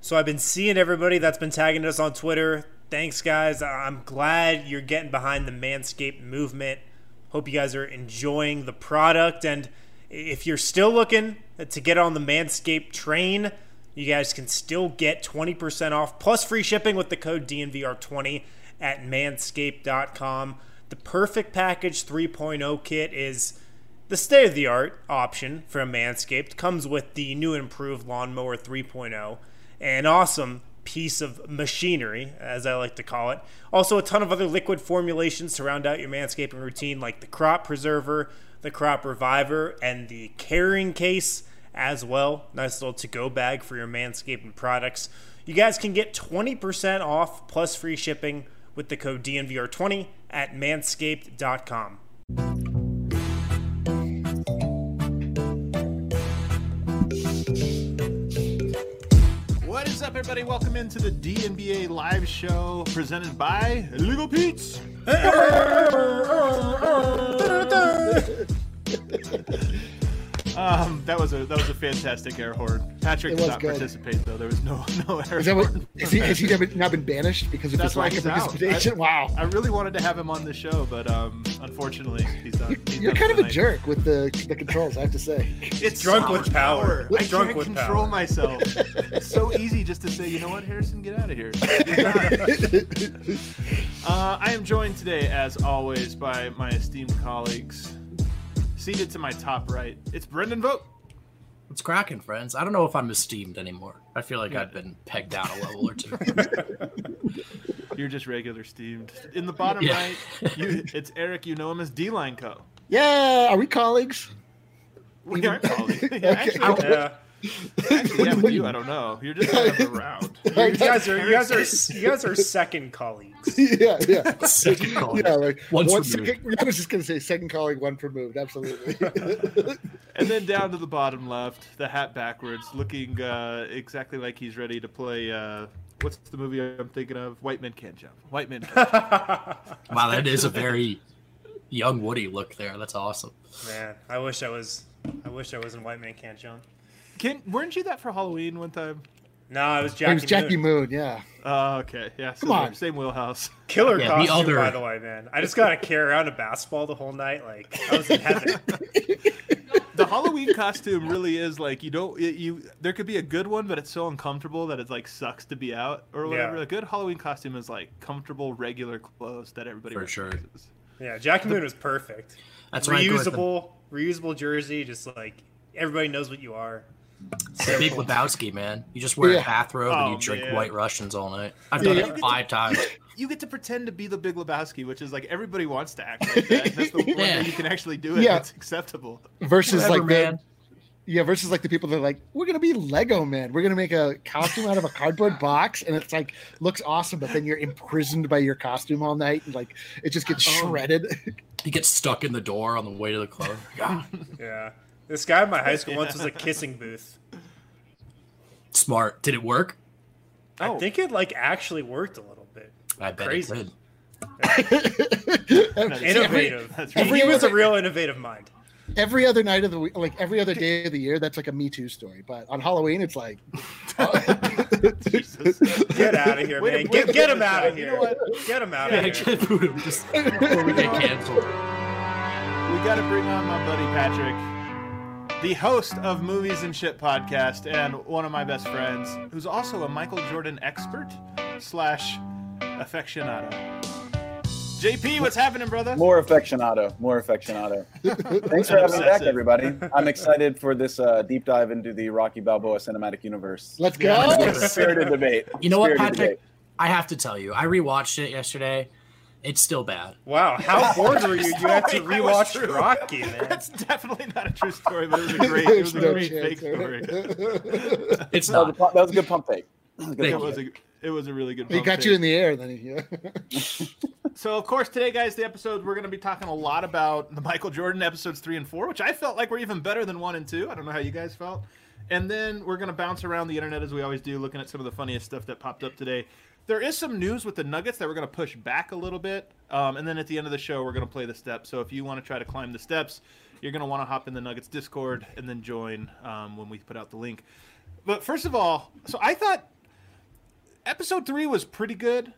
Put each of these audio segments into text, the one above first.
So I've been seeing everybody that's been tagging us on Twitter. Thanks, guys. I'm glad you're getting behind the Manscaped movement. Hope you guys are enjoying the product. And if you're still looking to get on the Manscaped train, you guys can still get 20% off plus free shipping with the code DNVR20 at manscaped.com. The Perfect Package 3.0 kit is the state of the art option from Manscaped. Comes with the new improved Lawnmower 3.0, an awesome piece of machinery, as I like to call it. Also, a ton of other liquid formulations to round out your manscaping routine, like the Crop Preserver, the Crop Reviver, and the Carrying Case as well. Nice little to go bag for your manscaping products. You guys can get 20% off plus free shipping with the code DNVR20 at manscaped.com. is up, everybody? Welcome into the DNBA live show presented by Legal Pete's. Um, that was a that was a fantastic air horn. Patrick did not good. participate though. There was no no air Is that horn. Is he, has he never, now been banished because of That's his why lack he's of out. participation? I- wow. I really wanted to have him on the show, but um, unfortunately, he's done. he's You're done kind of a jerk with the the controls, I have to say. It's Drunk so with much power. I Drunk can't with control power. myself. it's so easy just to say, you know what, Harrison, get out of here. uh, I am joined today, as always, by my esteemed colleagues. Seated to my top right, it's Brendan Vogt. It's cracking, friends. I don't know if I'm esteemed anymore. I feel like I've been pegged down a level or two. You're just regular steamed. In the bottom Yeah. right, you, it's Eric. You know him as D Line Co. Yeah, are we colleagues? We are colleagues. Yeah, actually, Yeah. Actually, yeah, with you, I don't know. You're just kind of around. You guys are you guys are you guys are second colleagues. yeah, yeah. Second colleague. Yeah, like Once one removed. I was just gonna say second colleague, one removed. Absolutely. And then down to the bottom left, the hat backwards, looking uh, exactly like he's ready to play. Uh, what's the movie I'm thinking of? White Men Can't Jump. White Men. Can't Jump. Wow, that is a very young Woody look there. That's awesome. Man, I wish I was. I wish I was in White Man Can't Jump. Can, weren't you that for Halloween one time? No, I was Jackie. it was Jackie Moon. Moon. Yeah. Oh, okay. Yeah. Come on. Same wheelhouse. Killer Yeah, the costume, other- by the way, man. I just got to carry around a basketball the whole night. Like I was in heaven. The Halloween costume really is like you don't it, you. There could be a good one, but it's so uncomfortable that it like sucks to be out or whatever. Yeah. A good Halloween costume is like comfortable, regular clothes that everybody For sure. recognizes. Yeah, Jackie Moon was perfect. That's why I go with the- reusable, reusable jersey. Just like everybody knows what you are. The Big Lebowski, man. You just wear Yeah. a bathrobe Oh, and you oh, drink man. White Russians all night. I've done Yeah. it five times. You get to pretend to be the Big Lebowski, which is like everybody wants to act like that. That's the one Yeah. way you can actually do it. Yeah. It's acceptable. Versus Whatever, like man. the yeah, versus like the people that are like, we're gonna be Lego man. We're gonna make a costume out of a cardboard box, and it's like looks awesome, but then you're imprisoned by your costume all night, and like it just gets Oh. shredded. You get stuck in the door on the way to the club. God, Yeah. This guy in my high school once was a kissing booth. smart. Did it work? Oh, I think it like actually worked a little bit. I bet Crazy. it did. That's- Innovative. That's he, really he was a real innovative mind. every other night of the week, like every other day of the year, that's like a Me Too story. But on Halloween, it's like, Get out of here, man. Get, get him out out. of You here. know what? Get him out Yeah, of here. just before we get canceled. We got to bring on my buddy Patrick, the host of Movies and Shit podcast, and one of my best friends, who's also a Michael Jordan expert slash aficionado. JP, what's happening, brother? More affectionado, more affectionado. Thanks for having me back, everybody. I'm excited for this uh, deep dive into the Rocky Balboa cinematic universe. let's go. Yeah. Spirited debate. You know what, Patrick? debate. I have to tell you, I rewatched it yesterday. It's still bad. Wow, how bored were you? You had to That was rewatch. Rocky, man. That's definitely not a true story, but it was a great, it was a No great fake story. It's That was, a, not. that was a good pump fake. That was a good Thank It pump was a, it was a really good. he pump got fake. you in the air, then he, yeah. So, of course, today, guys, the episode we're going to be talking a lot about the Michael Jordan episodes three and four, which I felt like were even better than one and two. I don't know how you guys felt. And then we're going to bounce around the internet as we always do, looking at some of the funniest stuff that popped up today. There is some news with the Nuggets that we're going to push back a little bit. Um, and then at the end of the show, we're going to play the steps. So if you want to try to climb the steps, you're going to want to hop in the Nuggets Discord and then join um, when we put out the link. But first of all, so I thought episode three was pretty good.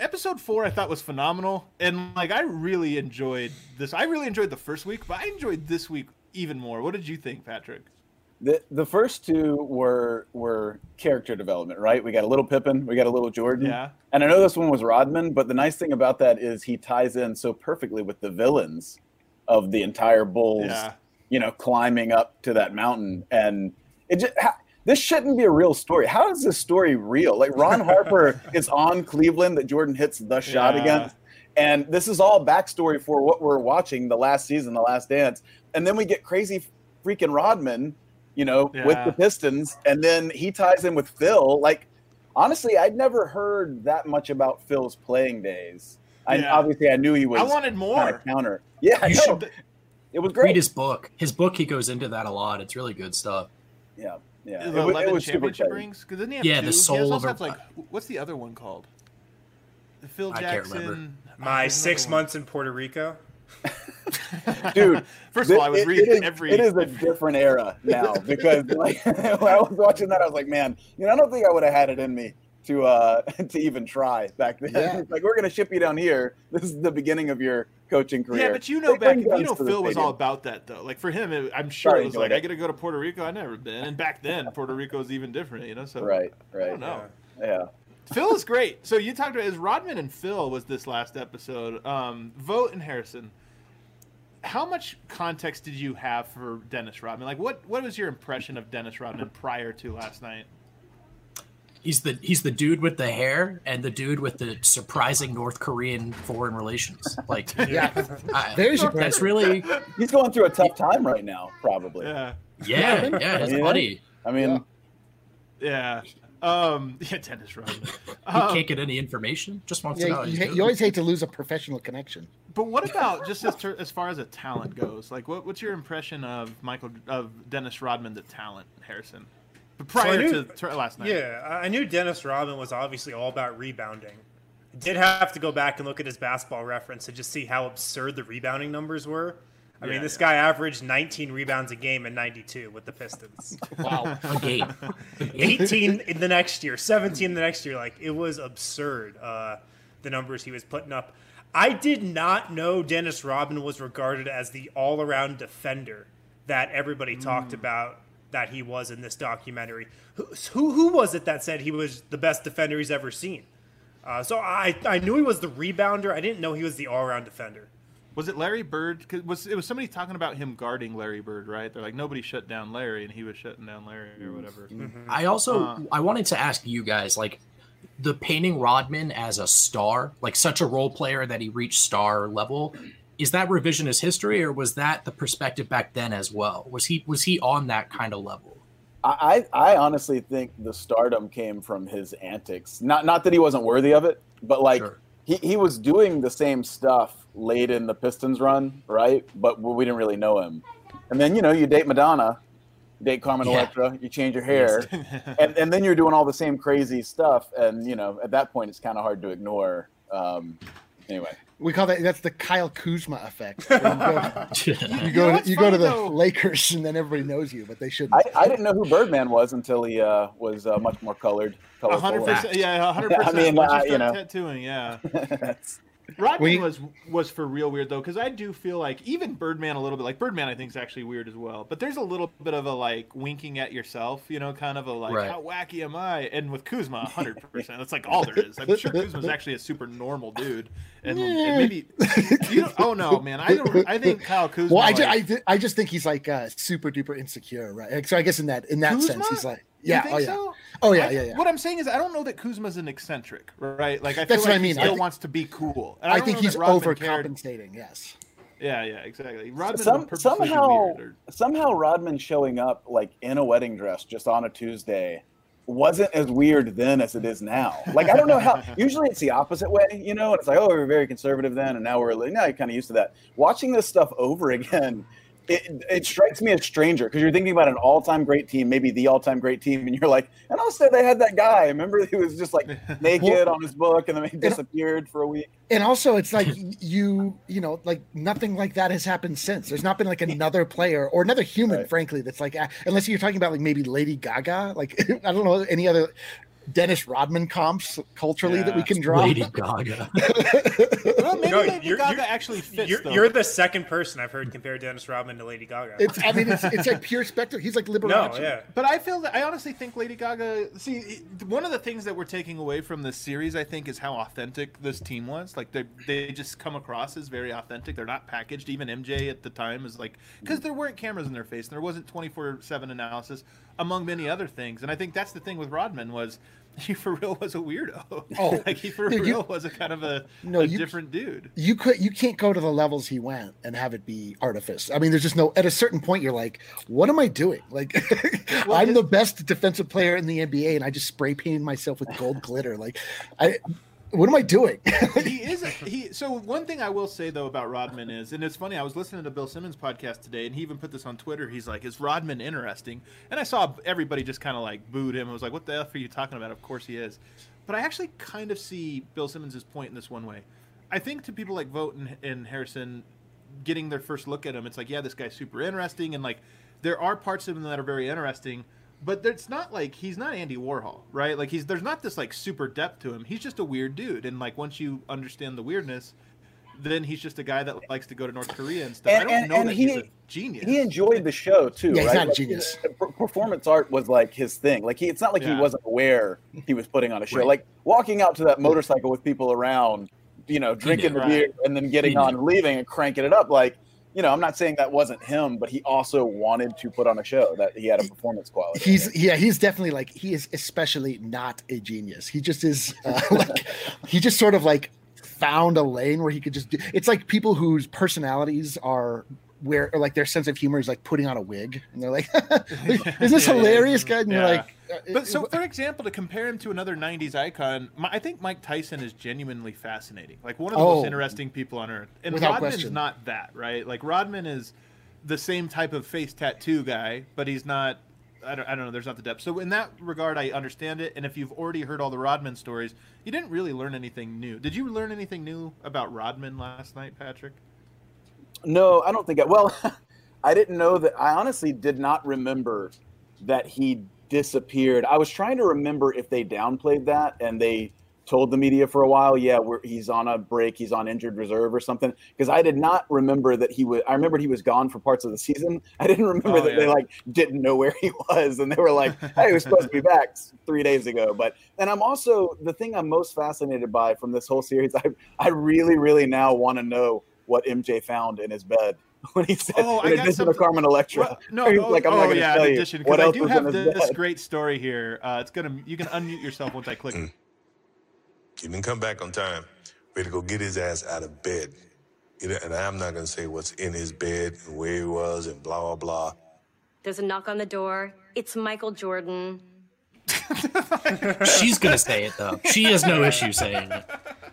Episode four I thought was phenomenal, and like I really enjoyed this. I really enjoyed the first week, but I enjoyed this week even more. What did you think, Patrick? The the first two were were character development, right? We got a little Pippen, we got a little Jordan. Yeah. And I know this one was Rodman, but the nice thing about that is he ties in so perfectly with the villains of the entire Bulls, Yeah. you know, climbing up to that mountain. And it just, ha- this shouldn't be a real story. How is this story real? Like Ron Harper is on Cleveland that Jordan hits the shot Yeah. against. And this is all backstory for what we're watching the last season, the last dance. And then we get crazy freaking Rodman, you know, with the Pistons. And then he ties in with Phil. Like, honestly, I'd never heard that much about Phil's playing days. I Yeah. obviously I knew he was I wanted kind more. of counter. Yeah, You know. should it was great. read his book. His book, he goes into that a lot. It's really good stuff. yeah, yeah. The It, wa- it eleven was championship rings? Because then he have Yeah, two. the soul also of like what's the other one called? The Phil I can't Jackson. remember. My six another one. months in Puerto Rico. Dude, First of all, I was it- reading it is, every. It is a different era now because like when I was watching that, I was like, man, you know, I don't think I would have had it in me to uh to even try back then. Yeah. Like we're gonna ship you down here. This is the beginning of your coaching career. Yeah, but you know, back you know, Phil was all about that though. Like for him, it, I'm sure Sorry, it was like ahead. I got to go to Puerto Rico. I never been, and back then Puerto Rico was even different, you know. So right, I right. don't know. Yeah. Phil is great. So you talked about is Rodman and Phil was this last episode. Um, Vogt and Harrison. How much context did you have for Dennis Rodman? Like, what what was your impression of Dennis Rodman prior to last night? He's the he's the dude with the hair and the dude with the surprising North Korean foreign relations. Like, Yeah, I, very that's really He's going through a tough time right now, probably. Yeah, yeah, yeah. His Yeah. buddy, I mean, yeah, Yeah. Um, yeah. Dennis Rodman. he Um, can't get any information. Just wants to know. Yeah, you, ha- you always hate to lose a professional connection. But what about just as, ter- as far as a talent goes? Like, what, what's your impression of Michael of Dennis Rodman, the talent, Harrison? But prior knew- to, to last night, Yeah, I I knew Dennis Rodman was obviously all about rebounding. I did have to go back and look at his basketball reference to just see how absurd the rebounding numbers were. I Yeah, mean, this yeah. guy averaged 19 rebounds a game in 92 with the Pistons. Wow. a game. 18 in the next year, 17 the next year. Like it was absurd. Uh, the numbers he was putting up. I did not know Dennis Rodman was regarded as the all-around defender that everybody talked about that he was in this documentary. Who, who who was it that said he was the best defender he's ever seen? Uh, so I I knew he was the rebounder. I didn't know he was the all-around defender. Was it Larry Bird? 'Cause was it was somebody talking about him guarding Larry Bird? Right? They're like nobody shut down Larry, and he was shutting down Larry or whatever. I also Uh. I wanted to ask you guys like the painting Rodman as a star, like such a role player that he reached star level. Is that revisionist history, or was that the perspective back then as well? Was he was he on that kind of level? I, I I honestly think the stardom came from his antics. Not not that he wasn't worthy of it, but like Sure. he, he was doing the same stuff late in the Pistons run, right? But we didn't really know him. And then you know you date Madonna, you date Carmen Yeah. Electra, you change your hair, and and then you're doing all the same crazy stuff. And you know at that point it's kind of hard to ignore. Um, anyway, We call that that's the Kyle Kuzma effect. You go, you You go, know to, you go to the though? Lakers, and then everybody knows you, but they shouldn't. I, I didn't know who Birdman was until he uh, was uh, much more colored. A colorful. hundred percent, yeah, a hundred I percent. mean, uh, you you know. tattooing, yeah. Rodman We- was was for real weird though, because I do feel like even Birdman a little bit like Birdman I think is actually weird as well. But there's a little bit of a like winking at yourself, you know, kind of a like Right. how wacky am I? And with Kuzma, hundred percent. That's like all there is. I'm sure Kuzma's actually a super normal dude, and, and maybe you don't, oh no, man, I don't. I think Kyle Kuzma. well, I, ju- like- I, I just think he's like uh, super duper insecure, right? So I guess in that in that Kuzma? sense, he's like, yeah, think oh yeah, so? oh yeah, I- yeah, yeah. What I'm saying is, I don't know that Kuzma's an eccentric, right? Like I feel That's like what I he mean. I still think- wants to be cool. And I, don't think know he's that Rodman cared- overcompensating. Yes. Yeah, yeah, exactly. Rodman Some, would purposely be somehow, or- somehow Rodman showing up like in a wedding dress just on a Tuesday wasn't as weird then as it is now. Like I don't know how. Usually it's the opposite way, you know. And it's like, oh, we were very conservative then, and now we're like, now you're kind of used to that. Watching this stuff over again, it, it strikes me as stranger because you're thinking about an all-time great team, maybe the all-time great team, and you're like, and also they had that guy. Remember, he was just like naked on his book, and then he disappeared for a week. And also, it's like you, you know, like nothing like that has happened since. There's not been like another player or another human, Right. frankly, that's like, unless you're talking about like maybe Lady Gaga. Like, I don't know any other Dennis Rodman comps culturally that we can draw. Lady Gaga. Well, maybe No, Lady you're- Gaga you're- actually fits. You're, you're the second person I've heard compare Dennis Rodman to Lady Gaga. It's I mean it's it's like pure spectacle. He's like no, yeah. But I feel that I honestly think Lady Gaga. See, one of the things that we're taking away from this series, I think, is how authentic this team was. Like they they just come across as very authentic. They're not packaged. Even MJ at the time is like because there weren't cameras in their face. And there wasn't twenty four seven analysis among many other things. And I think that's the thing with Rodman was. He for real was a weirdo. Oh, like he for dude, you- real was a kind of a, No, a you- different dude. You could you can't go to the levels he went and have it be artifice. I mean, there's just no at a certain point you're like, what am I doing? Like Well, I'm his- the best defensive player in the NBA and I just spray painted myself with gold glitter. Like I what am I doing? he is a, he so one thing i will say though about rodman is and it's funny i was listening to bill simmons podcast today and he even put this on twitter. He's like is rodman interesting? And i saw everybody just kind of like booed him. I was like what the f are you talking about? Of course he is. But i actually kind of see bill simmons' point in this one way. I think to people like Vogt and, and harrison getting their first look at him it's like yeah this guy's super interesting and like there are parts of him that are very interesting but it's not like he's not Andy Warhol, right? Like he's there's not this like super depth to him. He's just a weird dude, and like once you understand the weirdness, then he's just a guy that likes to go to North Korea and stuff. I And- don't and- know and that he- he's a genius. He enjoyed the show too. Yeah, he's right? not a Like, genius. Performance art was like his thing. Like he, it's not like Yeah. he wasn't aware he was putting on a show. Right. Like walking out to that motorcycle with people around, you know, drinking did. the beer and then getting He on and leaving and cranking it up. Like, you know, I'm not saying that wasn't him, but he also wanted to put on a show that he had a performance quality. He's yeah, he's definitely like he is especially not a genius. He just is uh, like he just sort of like found a lane where he could just do it's like people whose personalities are where or like their sense of humor is like putting on a wig and they're like isn't this Yeah, yeah, hilarious guy and you're like uh, But so, for example, to compare him to another '90s icon, my, I think Mike Tyson is genuinely fascinating. Like one of the Oh. most interesting people on earth. And Without Rodman's question. not that, right? Like Rodman is the same type of face tattoo guy, but he's not. I don't, I don't know. There's not the depth. So in that regard, I understand it. And if you've already heard all the Rodman stories, you didn't really learn anything new. Did you learn anything new about Rodman last night, Patrick? No, I don't think I. Well, I didn't know that. I honestly did not remember that he disappeared. I was trying to remember if they downplayed that and they told the media for a while, yeah, we're, he's on a break, he's on injured reserve or something. Because I did not remember that he was. I remembered he was gone for parts of the season. I didn't remember Oh, that they like didn't know where he was, and they were like, "Hey, he was supposed to be back three days ago." But and I'm also the thing I'm most fascinated by from this whole series. I I really, really now want to know what MJ found in his bed when he said, Oh, I in got addition to Carmen Electra. Well, no, He's oh, like, I'm not oh, gonna yeah, tell in you addition, what because I else do was have in his this bed. great story here. Uh, it's gonna you can unmute yourself once I click. Mm. it. He didn't come back on time. We had to go get his ass out of bed. And I'm not gonna say what's in his bed and where he was and blah blah blah. There's a knock on the door. It's Michael Jordan. She's gonna say it though. She has no issue saying it.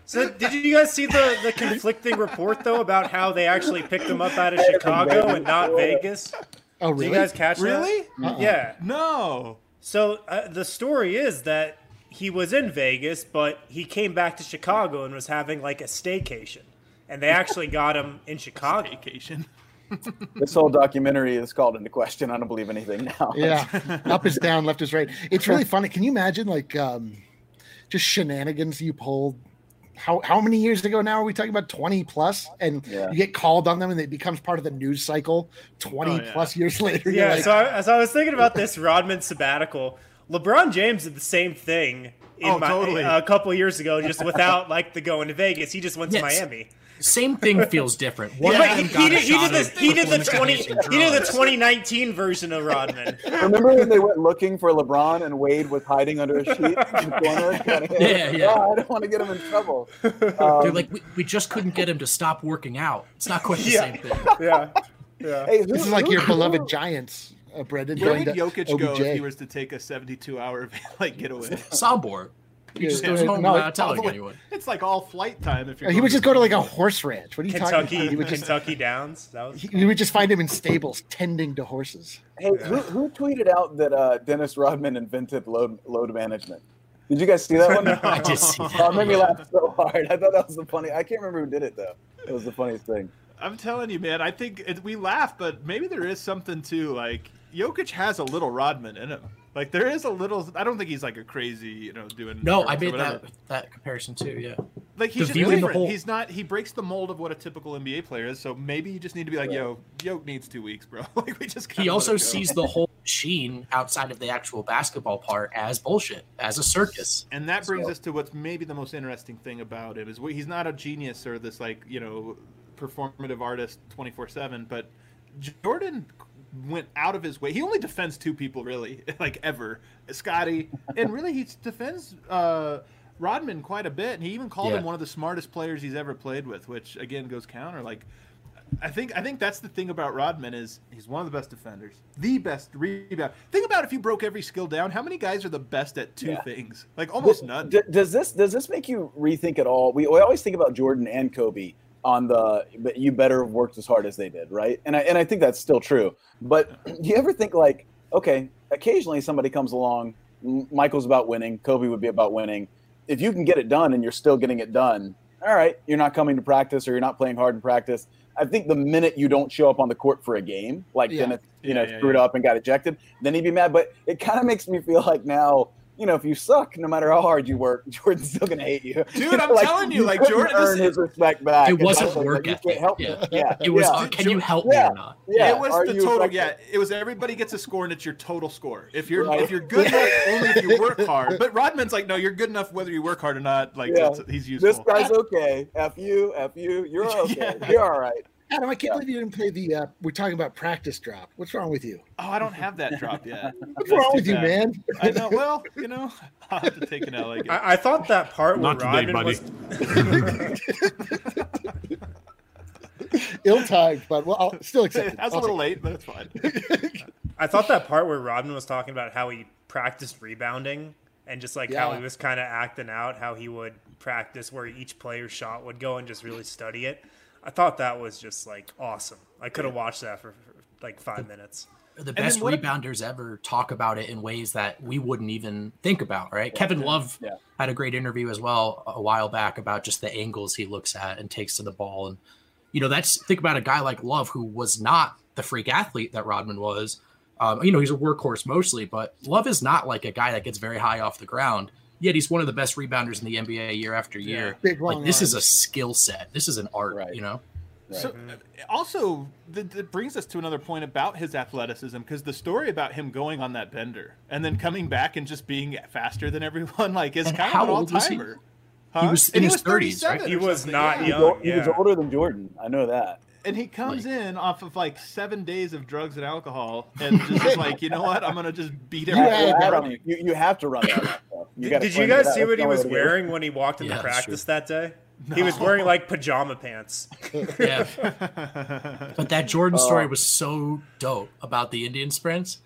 So, did you guys see the, the conflicting report though about how they actually picked him up out of Chicago and not Vegas? oh Did really you guys catch Really? that? Yeah. No. So uh, the story is that he was in Vegas, but he came back to Chicago and was having like a staycation, and they actually got him in Chicago. Vacation. This whole documentary is called into question. I don't believe anything now. yeah up is down left is right it's really funny can you imagine like um just shenanigans you pulled how how many years ago now are we talking about 20 plus and Yeah. you get called on them and it becomes part of the news cycle 20 Oh, yeah. plus years later Yeah. like, So I, so I was thinking about this Rodman sabbatical. LeBron James did the same thing in Oh, my, totally. a couple years ago, just without like the going to Vegas. He just went to Miami. Same thing feels different. One But of he, he did, he did the he did the twenty performance-enhancing he did the 2019 version of Rodman. Remember when they went looking for LeBron and Wade was hiding under a sheet in the corner? Kinda, Yeah, yeah. "Oh, I don't want to get him in trouble. They're Um, like, we, we just couldn't get him to stop working out. It's not quite the Yeah. same thing. Yeah. Yeah. hey, who- this is like who- your who- beloved giants uh, brendan Where going would to Jokic go if he was to take a 72 hour like getaway? Soundboard. He just Yeah. goes home No, without telling Probably- anyone. It's like all flight time if you're. he would just go to like a horse ranch what are you talking Kentucky, about he would just Kentucky Downs. That was he, you would just find him in stables tending to horses Hey, who, who tweeted out that uh, Dennis Rodman invented load load management? Did you guys see that one? I did see that. Oh, it made me laugh so hard. I thought that was the funny. I can't remember who did it though. It was the funniest thing. I'm telling you, man. I think it, we laugh, but maybe there is something to like. Jokic has a little Rodman in him. Like there is a little. I don't think he's like a crazy, you know, doing. No, I or made whatever. that that comparison too. Yeah. Like he's the just view in the different. whole- He's not. He breaks the mold of what a typical NBA player is. So maybe you just need to be like, yo, Yoke needs two weeks, bro. like we just. He also let it go. sees the whole machine outside of the actual basketball part as bullshit, as a circus. And that brings So- us to what's maybe the most interesting thing about him is wh- he's not a genius or this like you know performative artist twenty four seven, but Jordan went out of his way. He only defends two people really, like ever, Scottie, and really he defends uh, Rodman quite a bit. And he even called Yeah. him one of the smartest players he's ever played with, which again goes counter like. I think I think that's the thing about Rodman is he's one of the best defenders, the best rebound. Think about if you broke every skill down, how many guys are the best at two Yeah. things? Like almost none. D- does this does this make you rethink at all? We, we always think about Jordan and Kobe on the but you better have worked as hard as they did, right? And I and I think that's still true. But do you ever think like, okay, occasionally somebody comes along, Michael's about winning, Kobe would be about winning. If you can get it done and you're still getting it done, all right, you're not coming to practice or you're not playing hard in practice. I think the minute you don't show up on the court for a game, like then Yeah. it's you know Yeah, yeah, screwed up and got ejected, then he'd be mad. But it kind of makes me feel like now, you know, if you suck, no matter how hard you work, Jordan's still gonna hate you. Dude, I'm like, telling you, like, couldn't Jordan- earn listen, his respect back. It wasn't that's like, work you ethic. can't help Yeah. it. Yeah, It was, yeah. can you help Yeah. me or not? Yeah, it was are the total. like- Yeah, it was everybody gets a score and it's your total score. If you're Right. if you're good enough, only if you work hard. But Rodman's like, no, you're good enough whether you work hard or not. Like Yeah. he's useful. This guy's okay. F you, F you. You're okay. Yeah. You're all right. Adam, I can't Yeah. believe you didn't play the. Uh, we're talking about practice drop. What's wrong with you? oh, I don't have that drop yet. What's That's wrong too with you, man? I know. Well, you know, I'll have to take an L. I guess. I, I thought that part where Not today, Rodman buddy. was Ill-timed, but well, I'll still accept it. That's a I'll little take late, but it's fine. I thought that part where Rodman was talking about how he practiced rebounding and just like how he was kind of acting out how he would practice where each player's shot would go and just really study it. I thought that was just like awesome. I could have watched that for, for like five minutes. The best what- rebounders ever talk about it in ways that we wouldn't even think about, right? Kevin Love Yeah. had a great interview as well a while back about just the angles he looks at and takes to the ball. And, you know, that's think about a guy like Love who was not the freak athlete that Rodman was. Um, you know, he's a workhorse mostly, but Love is not like a guy that gets very high off the ground. Yet he's one of the best rebounders in the NBA year after year. Big like long this is a skill set. This is an art, Right. you know. So, uh, also, that, that brings us to another point about his athleticism because the story about him going on that bender and then coming back and just being faster than everyone, like, is And kind how of an all old was he? timer. He was in his 30s, right? He was something, not yeah. He was, young. ol- he was yeah. older than Jordan. I know that. And he comes Like- in off of like seven days of drugs and alcohol and just is like, you know what? I'm gonna just beat You everyone. had- Adam, running." you, you have to run that. Up, though. You Did, did you guys see what he was way to do it. wearing when he walked into Yeah, practice that day? He was wearing like pajama pants. Yeah. But that Jordan Oh. story was so dope about the Indian sprints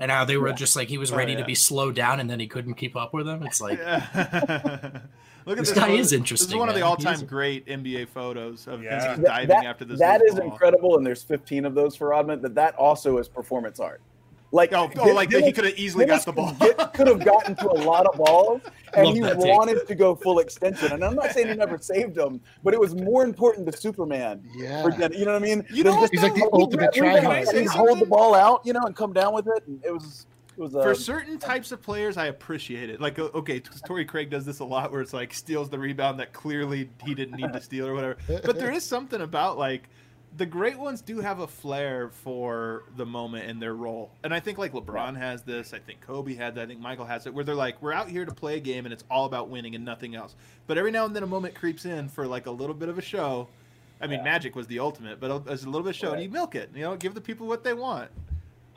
and how they were just like he was oh, ready yeah. to be slowed down and then he couldn't keep up with them. It's like Look at This this. guy one- is interesting. This is interesting, one of the all-time He great NBA photos of Yeah. him diving that- after this. That loose ball. incredible, and there's 15 of those for Rodman. That that also is performance art. Like Oh, oh, like he could have easily got the ball. could- could have gotten to a lot of balls, and Love he that take. wanted to go full extension. And I'm not saying he never saved them, but it was more important to Superman. Yeah. for Den- you know what I mean? You know He's like the ultimate grab- he'd tryhard. He'd hold the ball out, you know, and come down with it. And it was, it was. Uh, For certain types of players, I appreciate it. Like, okay, Torrey Craig does this a lot, where it's like steals the rebound that clearly he didn't need to steal or whatever. But there is something about like the great ones do have a flair for the moment in their role, and I think like LeBron has this. I think Kobe had that. I think Michael has it, where they're like, we're out here to play a game, and it's all about winning and nothing else. But every now and then, a moment creeps in for like a little bit of a show. I mean, Magic was the ultimate, but as a little bit of a show, and you milk it. You know, give the people what they want.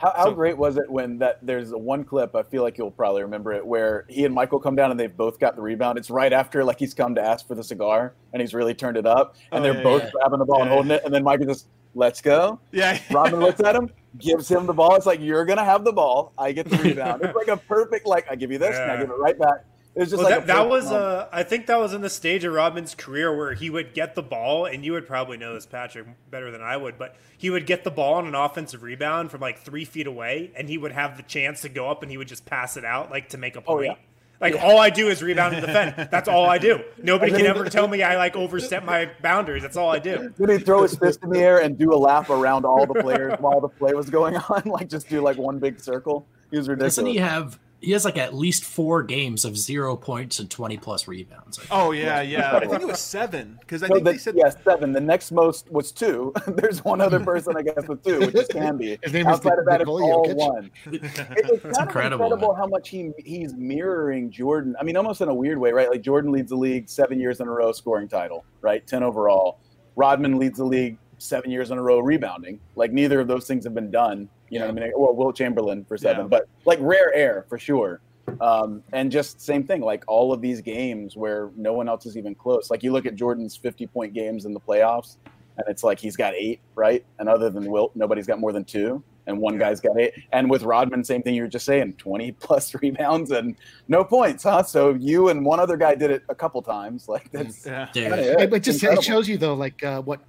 How, how So- great was it when that there's one clip I feel like you'll probably remember it where he and Michael come down and they've both got the rebound. It's right after like he's come to ask for the cigar and he's really turned it up and Oh, they're yeah, both yeah. grabbing the ball and Yeah. holding it and then Michael just let's go. Yeah, Rodman looks at him, gives him the ball. It's like you're gonna have the ball. I get the rebound. It's like a perfect like I give you this and I give it right back. It was just Well, like that, that was uh, I think that was in the stage of Rodman's career where he would get the ball, and you would probably know this, Patrick, better than I would, but he would get the ball on an offensive rebound from like three feet away, and he would have the chance to go up and he would just pass it out like to make a Oh, point. yeah. Like all I do is rebound and defend. That's all I do. Nobody can ever tell me I like overstep my boundaries. That's all I do. Then he'd throw his fist in the air and do a lap around all the players while the play was going on, like just do like one big circle. He was ridiculous. doesn't he have he has like at least four games of zero points and 20 plus rebounds. Oh yeah, yeah. I think it was seven because I So think the, they said yeah, seven. The next most was two. There's one other person, I guess, with two, which is Camby. His name is Outside of that, it's Nikola all Jokic. one. It- it's kind of incredible, incredible how much he he's mirroring Jordan. I mean, almost in a weird way, right? Like Jordan leads the league seven years in a row scoring title, right? Ten overall. Rodman leads the league seven years in a row rebounding. Like neither of those things have been done. You know what I mean? Well, Wilt Chamberlain for seven, Yeah. but like rare air for sure. Um, and just same thing, like all of these games where no one else is even close. Like you look at Jordan's 50 point games in the playoffs, and it's like he's got eight, right? And other than Wilt, nobody's got more than two, and one guy's got eight. And with Rodman, same thing you were just saying 20 plus rebounds and no points, huh? So you and one other guy did it a couple times. Like that's yeah. Dude, kinda It, it. it just it shows you though, like uh, what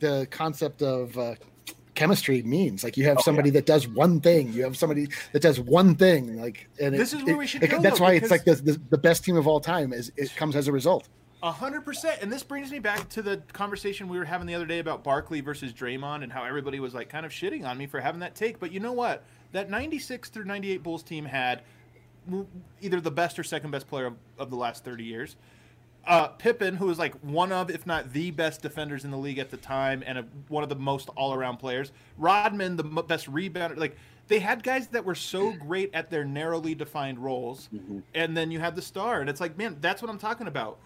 the concept of uh, chemistry means. Like you have Oh, somebody that does one thing, you have somebody that does one thing. Like, and This it- is where it- we should it- go, That's though, why it's like the, the the best team of all time. Is it comes as a result. A hundred percent. And this brings me back to the conversation we were having the other day about Barkley versus Draymond and how everybody was like kind of shitting on me for having that take. But you know what? That '96 through '98 Bulls team had either the best or second best player of, of the last 30 years. Uh, Pippen, who was like one of, if not the best defenders in the league at the time, and a, one of the most all-around players. Rodman, the m- best rebounder. Like they had guys that were so great at their narrowly defined roles, and then you had the star, and it's like, man, that's what I'm talking about.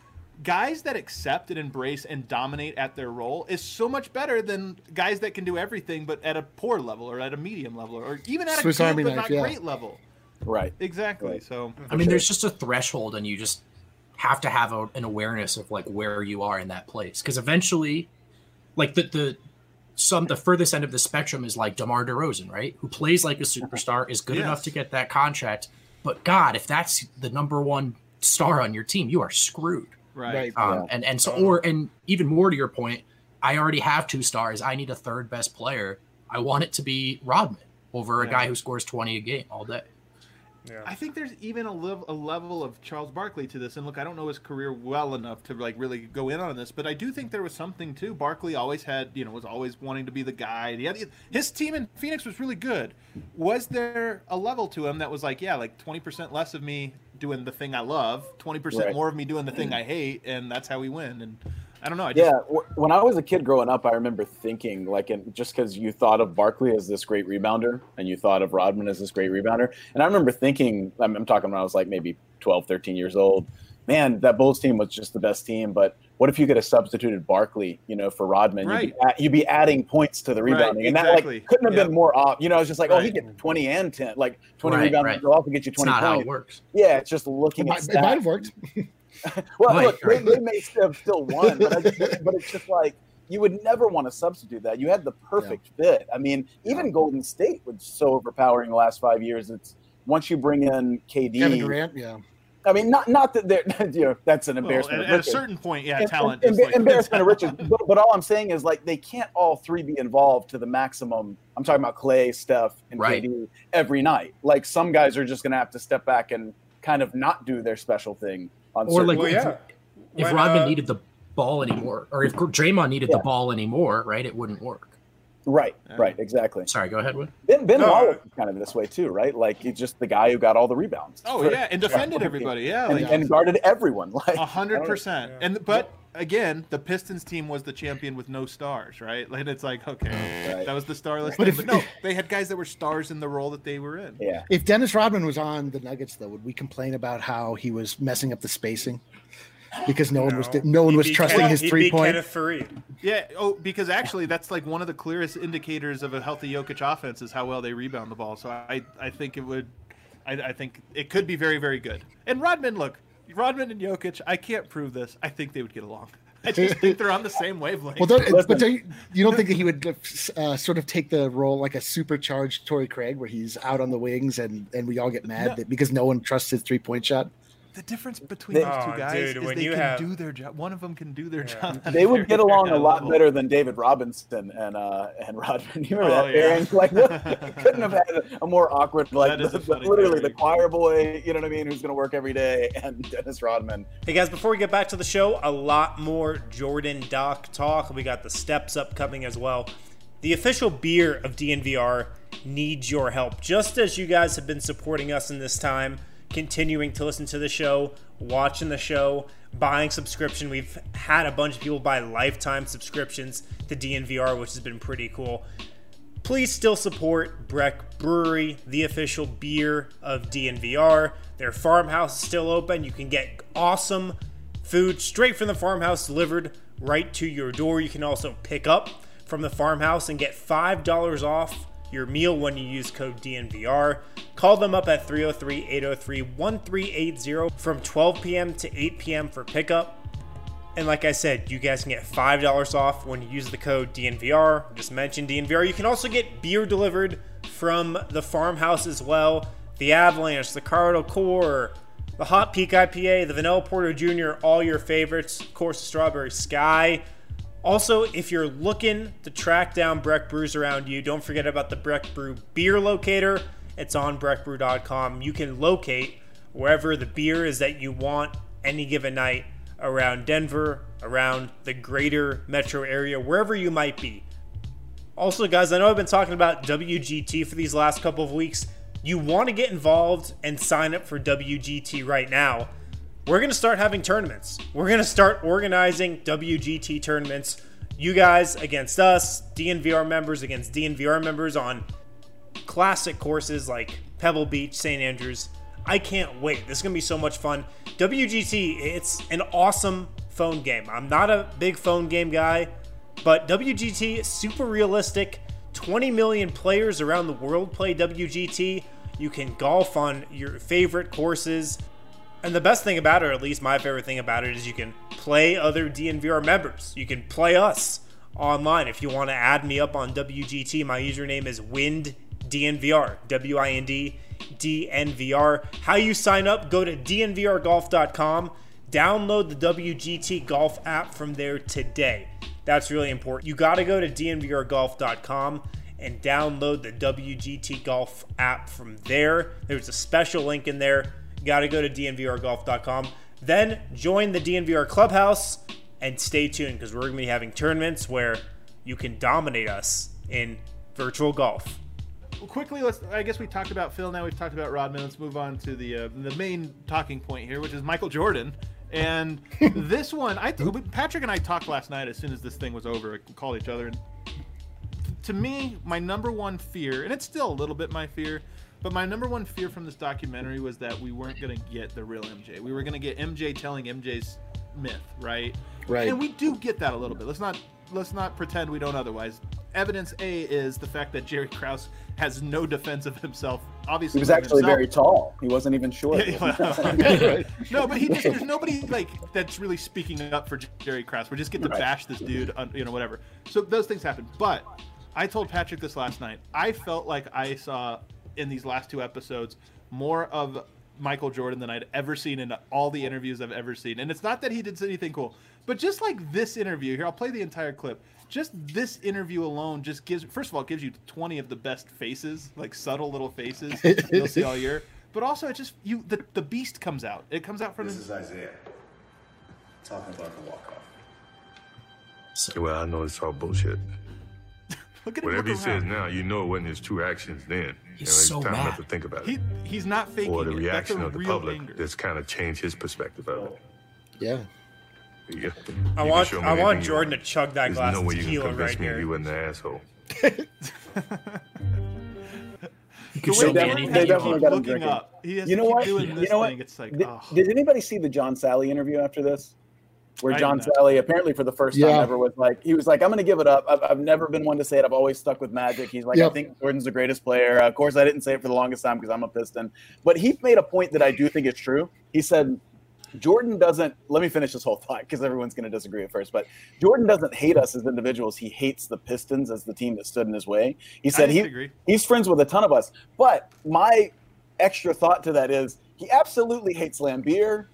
Guys that accept and embrace and dominate at their role is so much better than guys that can do everything, but at a poor level or at a medium level or even at Swiss a good but knife, not yeah. great level. right. Exactly. Right. So I mean, there's just a threshold, and you just have to have a, an awareness of like where you are in that place, because eventually, like the the some the furthest end of the spectrum is like DeMar DeRozan, right? Who plays like a superstar, is good Yes. enough to get that contract, but God, if that's the number one star on your team, you are screwed. right. Um, and and so or and even more to your point, I already have two stars. I need a third best player. I want it to be Rodman over a Yeah. guy who scores twenty a game all day. I think there's even a, liv- a level of Charles Barkley to this. And look, I don't know his career well enough to like really go in on this, but I do think there was something too. Barkley always had, you know, was always wanting to be the guy. He had, his team in Phoenix was really good. Was there a level to him that was like, yeah, like 20% less of me doing the thing I love, 20% Right. more of me doing the thing I hate, and that's how we win. And I don't know. I just, Yeah, w- when I was a kid growing up, I remember thinking like, in, just because you thought of Barkley as this great rebounder, and you thought of Rodman as this great rebounder, and I remember thinking, I'm, I'm talking when I was like maybe 12, 13 years old. Man, that Bulls team was just the best team. But what if you could have substituted Barkley, you know, for Rodman? You'd, be, Right. you'd be adding points to the Right, rebounding, and that exactly. like couldn't have Yep. been more off. You know, it's just like, oh, he Right. get 20 and 10, like 20 Right, rebounds right. go off and get you It's 20 not how it works. Yeah, it's just It looking might, at it might have worked. Well, Right, look, right. They, they may still have still won, but, I, but it's just like you would never want to substitute that. You had the perfect fit. I mean, even Golden State was so overpowering the last five years. It's once you bring in KD. Kevin Durant, yeah. I mean, not not that they're you know that's an well, embarrassment. at, of at a certain point, yeah, Em- talent. em- is like- embarrassment of riches. But, but all I'm saying is like they can't all three be involved to the maximum. I'm talking about Clay, Steph, and Right. KD every night. Like some guys are just going to have to step back and kind of not do their special thing on Or like Well, if, yeah. if When, Rodman uh, needed the ball anymore, or if Draymond needed Yeah. the ball anymore, right? It wouldn't work. right, Yeah. right, exactly. Sorry, go ahead. Wood. Ben, ben No, Wallace is kind of this way too, right? Like he's just the guy who got all the rebounds. Oh for- yeah, and defended everybody. Yeah, and, like, and guarded everyone. Like A hundred percent. And but again, the Pistons team was the champion with no stars, right? Like it's like okay, Right. that was the starless. But But, if- but no, they had guys that were stars in the role that they were in. Yeah, If Dennis Rodman was on the Nuggets, though, would we complain about how he was messing up the spacing? Because no, one was no one was trusting Ken- his three point. Kenneth Yeah. Oh, because actually, that's like one of the clearest indicators of a healthy Jokic offense is how well they rebound the ball. So I, I think it would, I, I think it could be very, very good. And Rodman, look, Rodman and Jokic, I can't prove this. I think they would get along. I just think they're on the same wavelength. Well, don't, but don't you, you don't think that he would uh, sort of take the role like a supercharged Torrey Craig, where he's out on the wings and and we all get mad No. that because no one trusts his three point shot? The difference between They- those two guys dude, is when they you can have- do their job. One of them can do their Yeah. job. they would get along a lot level. better than David Robinson and uh and Rodman. You remember Oh, that yeah. pairing? Like what? couldn't have had a more awkward like the- the- funny literally the choir boy. You know what I mean? Who's going to work every day and Dennis Rodman. Hey guys, before we get back to the show, a lot more Jordan Doc talk. We got the steps upcoming as well. The official beer of DNVR needs your help. Just as you guys have been supporting us in this time, continuing to listen to the show, watching the show, buying subscription. We've had a bunch of people buy lifetime subscriptions to DNVR, which has been pretty cool. Please still support Breck Brewery, the official beer of DNVR. Their farmhouse is still open. You can get awesome food straight from the farmhouse delivered right to your door. You can also pick up from the farmhouse and get $5 off your meal when you use code DNVR. Call them up at 303 803 1380 from 12 p.m. to 8 p.m. for pickup. And like I said, you guys can get $5 off when you use the code DNVR. Just mention DNVR. You can also get beer delivered from the farmhouse as well. The Avalanche, the Colorado Core, the Hot Peak IPA, the Vanilla Porter Jr., all your favorites. Of course, Strawberry Sky. Also, if you're looking to track down Breck Brews around you, don't forget about the Breck Brew beer locator. It's on breckbrew.com. You can locate wherever the beer is that you want any given night around Denver, around the greater metro area, wherever you might be. Also, guys, I know I've been talking about WGT for these last couple of weeks. You want to get involved and sign up for WGT right now we're going to start having tournaments. We're going to start organizing WGT tournaments. You guys against us, DNVR members against DNVR members on classic courses like Pebble Beach, St. Andrews. I can't wait. This is going to be so much fun. WGT, it's an awesome phone game. I'm not a big phone game guy, but WGT super realistic. 20 million players around the world play WGT. You can golf on your favorite courses. And the best thing about it, or at least my favorite thing about it, is you can play other DNVR members. You can play us online. If you want to add me up on WGT, my username is WindDNVR. W I N D D N V R. How you sign up, go to DNVRGolf.com. Download the WGT Golf app from there today. That's really important. You got to go to DNVRGolf.com and download the WGT Golf app from there. There's a special link in there got to go to dnvrgolf.com. Then join the DNVR Clubhouse and stay tuned because we're going to be having tournaments where you can dominate us in virtual golf. Well, quickly, let's. I guess we talked about Phil. Now we've talked about Rodman. Let's move on to the uh, the main talking point here, which is Michael Jordan. And this one, I Patrick and I talked last night as soon as this thing was over. We called each other, and to me, my number one fear, and it's still a little bit my fear, but my number one fear from this documentary was that we weren't going to get the real MJ. We were going to get MJ telling MJ's myth, right? Right. And we do get that a little bit. Let's not let's not pretend we don't otherwise. Evidence A is the fact that Jerry Krause has no defense of himself. Obviously, he was actually himself. very tall. He wasn't even short. no, but he just, there's nobody like that's really speaking up for Jerry Krause. We just get to Right. bash this dude, on, you know, whatever. So those things happen. But I told Patrick this last night. I felt like I saw in these last two episodes more of Michael Jordan than I'd ever seen in all the interviews I've ever seen. And it's not that he did anything cool, but just like this interview here, I'll play the entire clip. Just this interview alone just gives, first of all, it gives you 20 of the best faces, like subtle little faces you'll see all year. But also, it just you the, the beast comes out. It comes out from This him. is Isiah talking about the walk off. Well, I know it's all bullshit. Look at him Whatever he look says now, you know it wasn't his true actions then. He's you know, it's so time mad. not to think about He it. he's not faking Or the it. Reaction of the public anger. that's kind of changed his perspective of it. Yeah. Yeah. I You want I want Jordan want. to chug that There's glass no of way you can tequila convince right me here. you wasn't an asshole. You The can way show me They Jordan anything definitely- you definitely got him drinking. up. He has You know what? doing You this know what? thing. It's like, Did, oh. did anybody see the John Salley interview after this? Where I John did. Salley apparently for the first time Yeah. ever was like, he was like, I'm going to give it up. I've, I've never been one to say it. I've always stuck with Magic. He's like, I think Jordan's the greatest player. Uh, of course, I didn't say it for the longest time because I'm a Piston. But he made a point that I do think is true. He said, Jordan doesn't, let me finish this whole thought because everyone's going to disagree at first. But Jordan doesn't hate us as individuals. He hates the Pistons as the team that stood in his way. He said he, he's friends with a ton of us. But my extra thought to that is he absolutely hates Laimbeer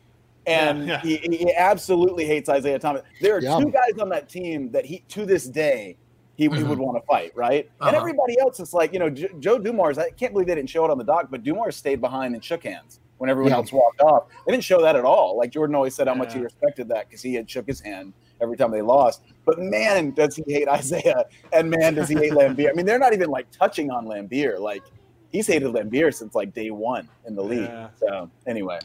and Yeah, He, he absolutely hates Isiah Thomas. There are Yeah. two guys on that team that he to this day he, he Mm-hmm. would want to fight, right? And Uh-huh. everybody else is like, you know, J- Joe Dumars. I can't believe they didn't show it on the doc, but Dumars stayed behind and shook hands when everyone Yeah. else walked off. They didn't show that at all. Like Jordan always said how much he respected that because he had shook his hand every time they lost. But man, does he hate Isiah, and man, does he hate Laimbeer. I mean, they're not even like touching on Laimbeer. Like he's hated Laimbeer since like day one in the league. Yeah. So anyway.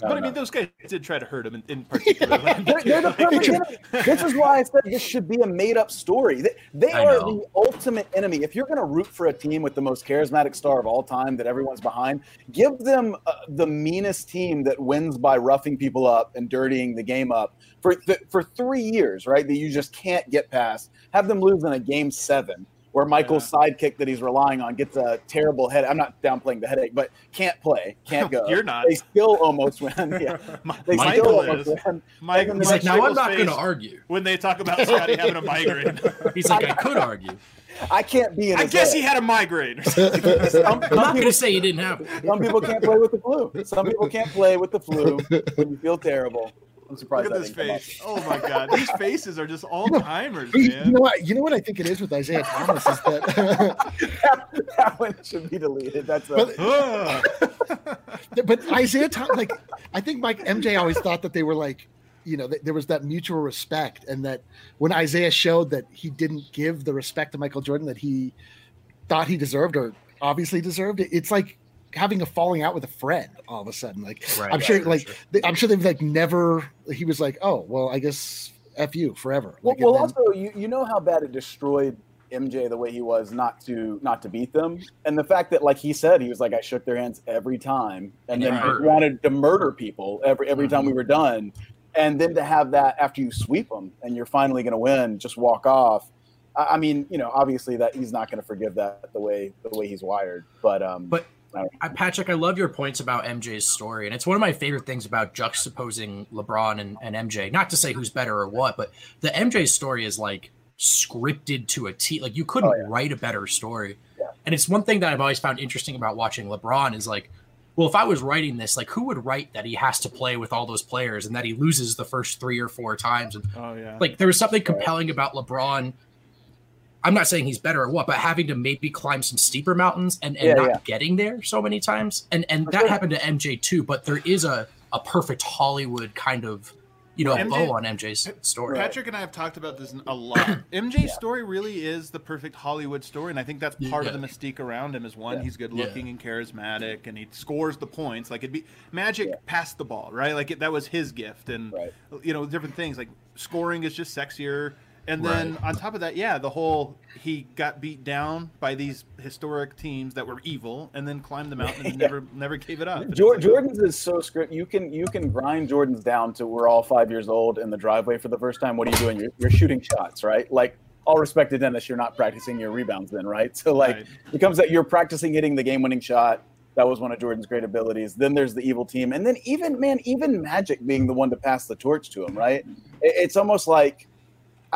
But I mean, know. those guys did try to hurt him in, in particular. They're, they're the perfect enemy. This is why I said this should be a made-up story. They, they are know. the ultimate enemy. If you're going to root for a team with the most charismatic star of all time that everyone's behind, give them uh, the meanest team that wins by roughing people up and dirtying the game up for th- for three years, right? That you just can't get past. Have them lose in a game seven. Where Michael's sidekick that he's relying on gets a terrible head. I'm not downplaying the headache, but can't play, can't go. You're not. They still almost win. Yeah, Mi- they Michael still almost is. win. Mike, He's He's like, now I'm not going to argue. when they talk about Scottie having a migraine. He's like, I could argue. I can't be in. I guess head. he had a migraine. Some, I'm not going to say he didn't have it. some people can't play with the flu. Some people can't play with the flu when you feel terrible. I'm surprised Look at this face. Oh my god, these faces are just all timers, You, you man. know what? You know what I think it is with Isiah Thomas is that, that, that one should be deleted. That's a, but, but Isiah Thomas, like I think Mike MJ always thought that they were like, you know, that there was that mutual respect, and that when Isiah showed that he didn't give the respect to Michael Jordan that he thought he deserved or obviously deserved, it, it's like having a falling out with a friend all of a sudden. Like Right, I'm sure, right, like sure. they, I'm sure they've like never. He was like, oh well, I guess f you forever. well, Like, and well then- also you, you know how bad it destroyed MJ the way he was not to not to beat them, and the fact that like he said he was like I shook their hands every time, and And then it wanted to murder people every every time we Mm-hmm. were done, and then to have that after you sweep them and you're finally going to win, just walk off. I I mean, you know, obviously that he's not going to forgive that the way the way he's wired, but um, But I Patrick, I love your points about MJ's story, and it's one of my favorite things about juxtaposing LeBron and, and MJ. Not to say who's better or what, but the MJ story is like scripted to a T. Like you couldn't Oh, yeah. write a better story. Yeah. And it's one thing that I've always found interesting about watching LeBron is like, well, if I was writing this, like who would write that he has to play with all those players and that he loses the first three or four times? And Oh yeah. like there was something compelling about LeBron. I'm not saying he's better or what, but having to maybe climb some steeper mountains and, and Yeah, not yeah. getting there so many times. And and For that sure. happened to MJ too, but there is a, a perfect Hollywood kind of you know MJ bow on MJ's story. Patrick and I have talked about this a lot. MJ's Yeah. story really is the perfect Hollywood story, and I think that's part of the mystique around him. Is one, Yeah. he's good looking and charismatic, and he scores the points. Like it'd be Magic Yeah. passed the ball, right? Like it, that was his gift, and Right. you know different things. Like scoring is just sexier. And then Right. on top of that, yeah, the whole he got beat down by these historic teams that were evil, and then climbed the mountain and never never gave it up. Jor- Jordan's is so script. You can you can grind Jordan's down to we're all five years old in the driveway for the first time. What are you doing? You're, you're shooting shots, right? Like all respect to Dennis, you're not practicing your rebounds then, right? So like Right. it comes that you're practicing hitting the game winning shot. That was one of Jordan's great abilities. Then there's the evil team, and then even man, even Magic being the one to pass the torch to him, right? It, it's almost like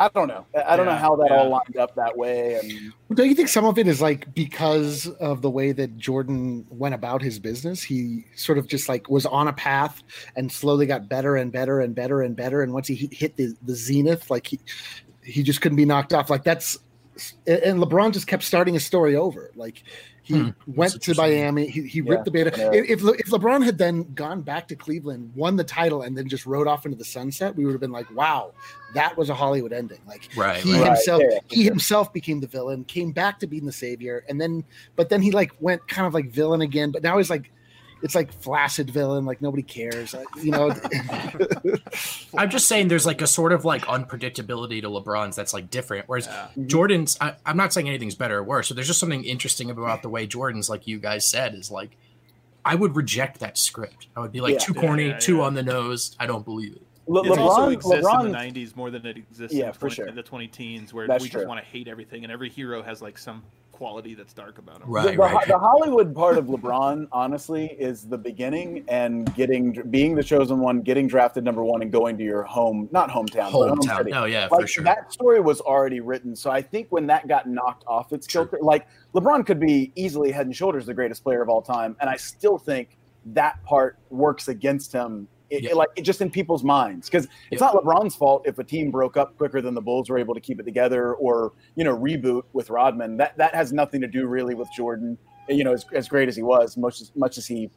I don't know. I don't know how that yeah. all lined up that way, and Don't you think some of it is like because of the way that Jordan went about his business? He sort of just like was on a path and slowly got better and better and better and better. And once he hit the, the zenith, like he he just couldn't be knocked off. Like that's and LeBron just kept starting his story over. Like he Hmm, went to. Miami, he, he Yeah, ripped the beta. yeah. If if LeBron had then gone back to Cleveland, won the title, and then just rode off into the sunset, we would have been like, wow, that was a Hollywood ending. Like Right, he right. himself yeah, he himself became the villain came back to being the savior and then but then he like went kind of like villain again but now he's like it's like flaccid villain like nobody cares Uh, you know I'm just saying there's like a sort of like unpredictability to LeBron's that's like different. Whereas Yeah. Jordan's, I, I'm not saying anything's better or worse. So there's just something interesting about the way Jordan's, like you guys said, is like, I would reject that script. I would be like Yeah. too corny, yeah, too yeah. on the nose. I don't believe it. Le- It also LeBron, exists in the '90s more than it exists Yeah, in, the for 20, sure. in the 2010s, where That's we true. just want to hate everything, and every hero has like some quality that's dark about him. Right, the, right. the Hollywood part of LeBron, honestly, is the beginning and getting being the chosen one, getting drafted number one, and going to your home, not hometown, but home Hometown. city. Oh yeah, for sure. that story was already written, so I think when that got knocked off its kilter, like LeBron could be easily head and shoulders the greatest player of all time, and I still think that part works against him. It, Yeah. like it just in people's minds because it's Yeah. not LeBron's fault if a team broke up quicker than the Bulls were able to keep it together or you know reboot with Rodman. That that has nothing to do really with Jordan. You know, as, as great as he was, much as much as he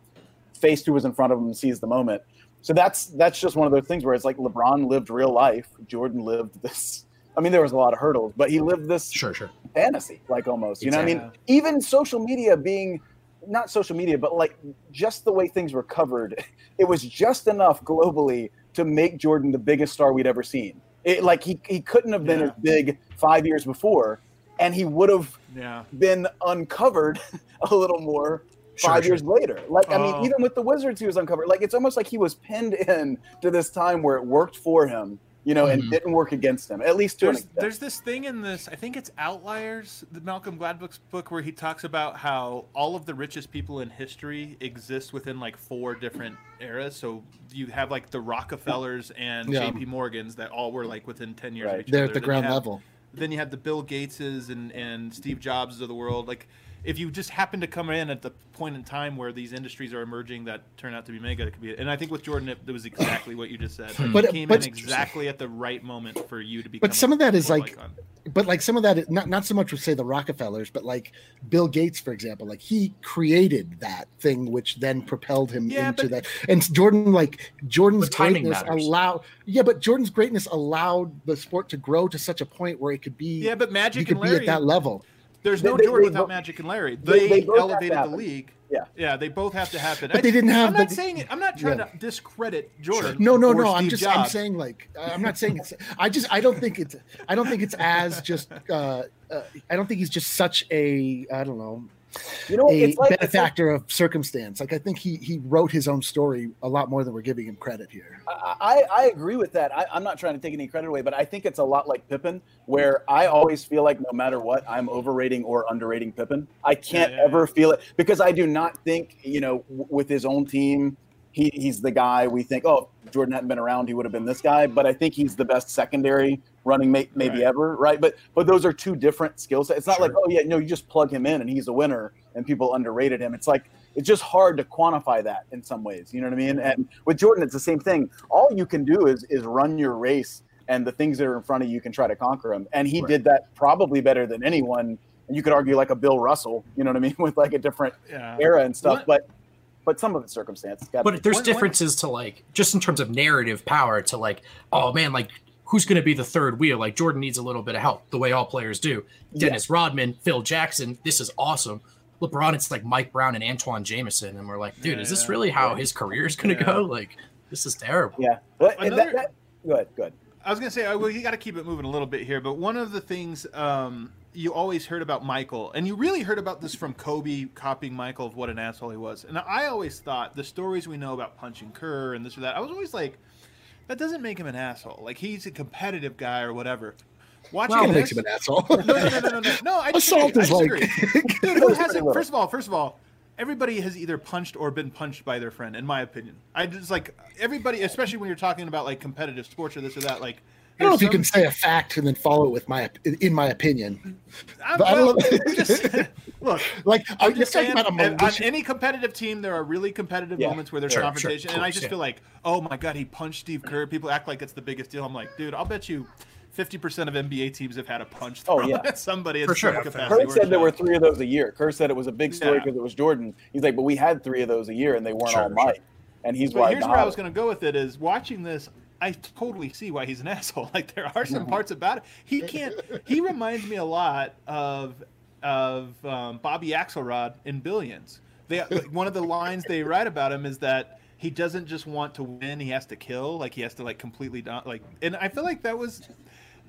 faced who was in front of him and seized the moment. So that's that's just one of those things where it's like LeBron lived real life, Jordan lived this. I mean, there was a lot of hurdles, but he lived this Sure, sure. fantasy, like almost. You know, what I mean, even social media being not social media, but like just the way things were covered, it was just enough globally to make Jordan the biggest star we'd ever seen. It, like he he couldn't have been Yeah. as big five years before, and he would have Yeah. been uncovered a little more Sure, five sure. years later. Like I mean, Oh. even with the Wizards, he was uncovered. Like it's almost like he was pinned in to this time where it worked for him, you know, and Mhm. didn't work against them At least to There's, extent. there's this thing in this, I think it's Outliers, the Malcolm Gladwell's book, where he talks about how all of the richest people in history exist within like four different eras. So you have like the Rockefellers and Yeah. J.P. Morgans that all were like within ten years Right. of each They're other. at the Then ground have- level. Then you have the Bill Gateses and and Steve Jobs of the world. Like if you just happen to come in at the point in time where these industries are emerging that turn out to be mega, it could be. And I think with Jordan, it, it was exactly what you just said. Hmm. Like, But- he came but- in exactly at the right moment for you to be. But some of that is like, icon. but like some of that, not not so much with say the Rockefellers, but like Bill Gates, for example, like he created that thing, which then propelled him Yeah, into but- that. And Jordan, like Jordan's greatness allowed, yeah, but Jordan's greatness allowed the sport to grow to such a point where it could be, Yeah, but you Magic could and be Larry. at that level. There's no they- Jordan they without both- Magic and Larry. they- They, they both have to elevated the league. Yeah. yeah, they both have to happen. But they didn't have- I'm not but- saying. It. I'm not trying Yeah. to discredit Jordan. No, no, or no. I'm Steve just I'm saying like I'm not saying it's. I just I don't think it's I don't think it's as just. uh, uh I don't think he's just such a I don't know you know, a it's like, it's like benefactor of circumstance. Like I think he he wrote his own story a lot more than we're giving him credit here. I, I I agree with that. I, I'm not trying to take any credit away, but I think it's a lot like Pippen, where I always feel like no matter what, I'm overrating or underrating Pippen. I can't Yeah, yeah, ever feel it because I do not think, you know, w- with his own team, he, he's the guy we think, oh, Jordan hadn't been around, he would have been this guy. But I think he's the best secondary running mate maybe Right. ever, right? But but those are two different skill sets. It's not Sure. like, oh yeah, no, you just plug him in and he's a winner and people underrated him. It's like it's just hard to quantify that in some ways. You know what I mean? And with Jordan, it's the same thing. All you can do is is run your race, and the things that are in front of you can try to conquer them. And he Right. did that probably better than anyone. And you could argue like a Bill Russell. You know what I mean? With like a different Yeah. era and stuff. What- But but some of it's circumstance. But be- there's differences to like just in terms of narrative power to like, oh man, like who's going to be the third wheel? Like Jordan needs a little bit of help, the way all players do. Yeah. Dennis Rodman, Phil Jackson, this is awesome. LeBron, it's like Mike Brown and Antawn Jamison, and we're like, dude, Yeah, is this really how his career is going to Yeah. go? Like, this is terrible. yeah. But and Another- that, that, go ahead. Go ahead. I was gonna say, uh, well, you got to keep it moving a little bit here. But one of the things um, you always heard about Michael, and you really heard about this from Kobe copying Michael of what an asshole he was. And I always thought the stories we know about punching Kerr and this or that, I was always like, that doesn't make him an asshole. Like he's a competitive guy or whatever. Watching Well, makes him an asshole. no, no, no, no, no, no. I. Assault is like. Dude, who hasn't? First of all, first of all, everybody has either punched or been punched by their friend, in my opinion. I just like everybody, especially when you're talking about like competitive sports or this or that. Like, don't know if you can say a fact and then follow it with my in my opinion. I'm, But I well, don't know- I'm just, look, Like I'm I'm just just saying, talking about a on- on any competitive team, there are really competitive Yeah, moments where there's sure, sure, confrontation, of and I just yeah. feel like, oh my god, he punched Steve Kerr. People act like it's the biggest deal. I'm like, dude, I'll bet you. 50% of NBA teams have had a punch Oh, yeah. at somebody in For sure. some capacity. Kerr said there were three of those a year. Kerr said it was a big story Yeah. because it was Jordan. He's like, but we had three of those a year and they weren't Sure, all sure. Mike. And he's But why here's where I was going to go with it is watching this. I totally see why he's an asshole. Like there are some parts about it. He can't. He reminds me a lot of of um, Bobby Axelrod in Billions. They one of the lines they write about him is that he doesn't just want to win; he has to kill. Like he has to like completely do- like. And I feel like that was.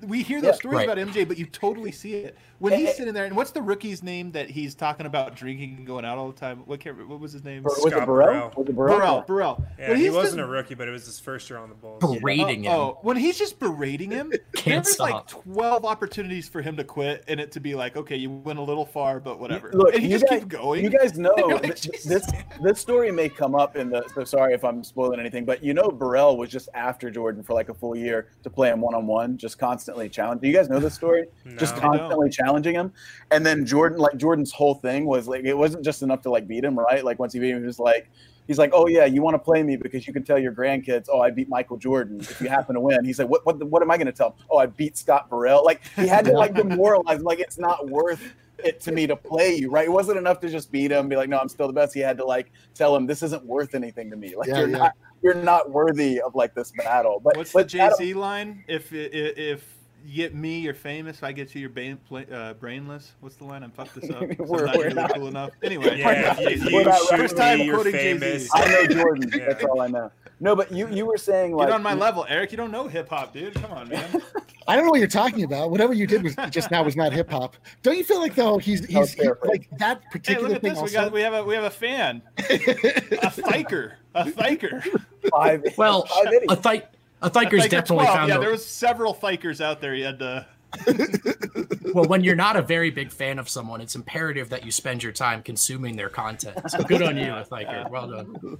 We hear those Yeah, stories right. about MJ, but you totally see it when he's sitting there. And what's the rookie's name that he's talking about drinking and going out all the time? What what was his name? Was it Scott Burrell? Burrell. Was it Burrell? Burrell. Burrell. Yeah, When he wasn't just- a rookie, but it was his first year on the Bulls. Berating oh, him. oh, when he's just berating him, Can't there's like 12 opportunities for him to quit and it to be like, okay, you went a little far, but whatever. Look, and he you just guys, keeps going. You guys know like, this this story may come up in the. So sorry if I'm spoiling anything, but you know Burrell was just after Jordan for like a full year to play him one on one, just constantly challenge. Do you guys know this story? Just No. I don't. constantly challenging him, and then Jordan, like Jordan's whole thing was like it wasn't just enough to like beat him, right? Like once he beat him, he was like. He's like, oh yeah, you want to play me because you can tell your grandkids, oh, I beat Michael Jordan. If you happen to win, he's like, what, what, what am I going to tell? 'em? Oh, I beat Scott Burrell. Like he had to like demoralize. Like it's not worth it to me to play you, right? It wasn't enough to just beat him, be like, no, I'm still the best. He had to like tell him this isn't worth anything to me. Like Yeah, you're yeah. not you're not worthy of like this battle. But What's the but Jay Z line? If if if you get me, you're famous. If I get you, you're brain, pla- uh, brainless. What's the line? I'm fucked this up. We're- not we're really not- cool enough. Anyway, Yeah, if you, if you We're not- shoot First time me, you're quoting famous. Jay-Z. I know Jordan. Yeah. That's all I know. No, but you you were saying like Get on my level, Eric. You don't know hip hop, dude. Come on, man. I don't know what you're talking about. Whatever you did was just now was not hip hop. Don't you feel like though he's he's he, paraphrase. like that hey, particular look at thing this. We also? got we have a we have a fan, a thiker, a thiker. five. Well, five innings. a Thike, a A Thiker's thiker definitely 12. found Yeah, the- there was several thikers out there. You had to. well, when you're not a very big fan of someone, it's imperative that you spend your time consuming their content. So good on you, Thiker. Well done.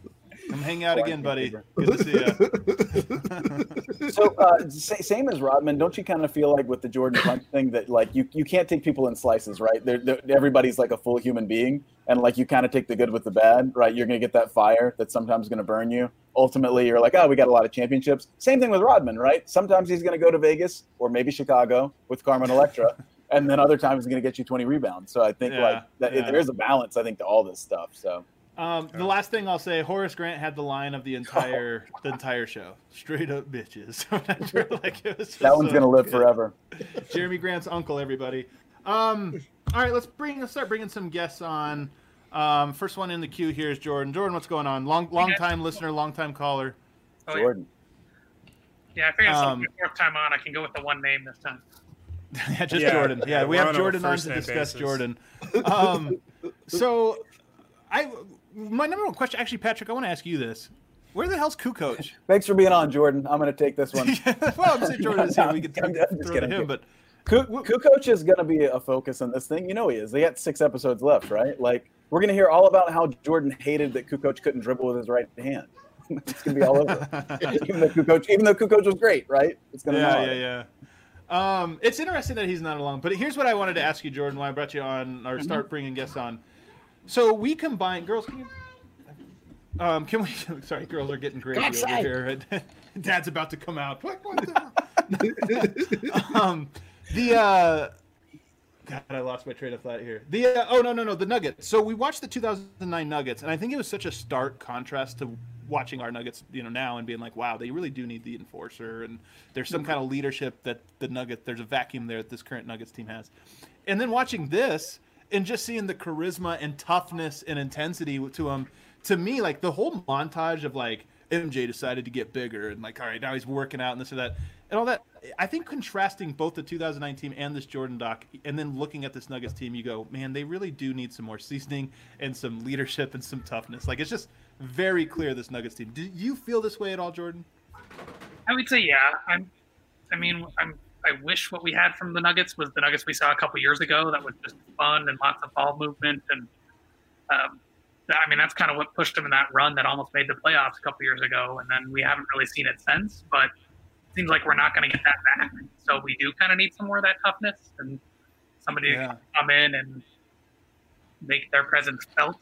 Come hang out again, buddy. Good to see you. so uh, same as Rodman, don't you kind of feel like with the Jordan Punch thing that like you you can't take people in slices, right? They're, they're, everybody's like a full human being, and like you kind of take the good with the bad, right? You're gonna get that fire that's sometimes gonna burn you. Ultimately, you're like, oh, we got a lot of championships. Same thing with Rodman, right? Sometimes he's gonna go to Vegas or maybe Chicago with Carmen Electra. And then other times he's going to get you 20 rebounds. So I think Yeah, like that, yeah. there is a balance, I think, to all this stuff. So Um, the last thing I'll say, Horace Grant had the line of the entire the entire show, straight up bitches. like, it was that one's so going to live good. forever. Jeremy Grant's uncle, everybody. Um, all right, let's bring let's start bringing some guests on. Um, first one in the queue here is Jordan. Jordan, what's going on? Long long time listener, long time caller. Oh, yeah. Jordan. Yeah, I figured it's Um, the fourth time on. I can go with the one name this time. yeah, just Yeah, Jordan. Yeah, yeah, we have on Jordan on to discuss basis. Jordan. Um, so, I my number one question, actually, Patrick, I want to ask you this: Where the hell's Kukoc? Thanks for being on, Jordan. I'm going to take this one. well, I'm saying Jordan is here. We could I'm- throw I'm just to him, but Kukoc is going to be a focus on this thing. You know he is. They got six episodes left, right? Like we're going to hear all about how Jordan hated that Kukoc couldn't dribble with his right hand. it's going to be all over. even though Kukoc, even though Kukoc was great, right? It's going to yeah, yeah, yeah. Um, it's interesting that he's not alone. But here's what I wanted to ask you, Jordan, why I brought you on or start bringing guests on. So we combine, girls. Can you? Um, can we? Sorry, girls are getting crazy over here. Dad's about to come out. What? what the- um, the uh, God, I lost my train of thought here. The uh, oh no no no the Nuggets. So we watched the 2009 Nuggets, and I think it was such a stark contrast to watching our Nuggets, you know, now and being like, wow, they really do need the enforcer, and there's some kind of leadership that the Nugget, there's a vacuum there that this current Nuggets team has, and then watching this and just seeing the charisma and toughness and intensity to him, to me, like the whole montage of like MJ decided to get bigger and like, all right, now he's working out and this or that and all that. I think contrasting both the 2009 team and this Jordan doc, and then looking at this Nuggets team, you go, man, they really do need some more seasoning and some leadership and some toughness. Like it's just very clear this Nuggets team. Do you feel this way at all, Jordan? I would say yeah. I'm. I mean, I'm. I wish what we had from the Nuggets was the Nuggets we saw a couple years ago. That was just fun and lots of ball movement, and um, I mean that's kind of what pushed them in that run that almost made the playoffs a couple years ago. And then we haven't really seen it since. But it seems like we're not going to get that back. So we do kind of need some more of that toughness and somebody Yeah. to come in and make their presence felt.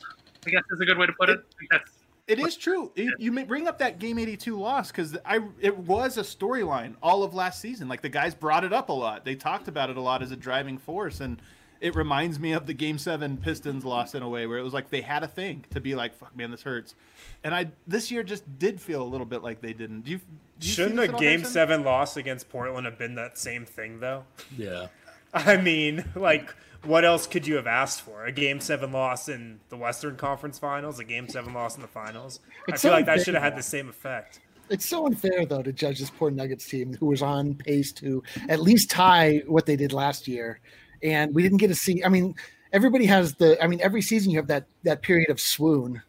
I guess is a good way to put it. I think that's It is true. You, you may bring up that game 82 loss because I it was a storyline all of last season. Like the guys brought it up a lot. They talked about it a lot as a driving force, and it reminds me of the Game Seven Pistons loss in a way where it was like they had a thing to be like, "Fuck, man, this hurts." And I this year just did feel a little bit like they didn't. Do you? Do you Shouldn't this a game Harrison? seven loss against Portland have been that same thing though? Yeah. I mean, like, what else could you have asked for? A game seven loss in the Western Conference Finals, a game seven loss in the finals. I feel so like that should have had the same effect. It's so unfair though to judge this poor Nuggets team who was on pace to at least tie what they did last year, and we didn't get to see. I mean, everybody has the. I mean, every season you have that that period of swoon.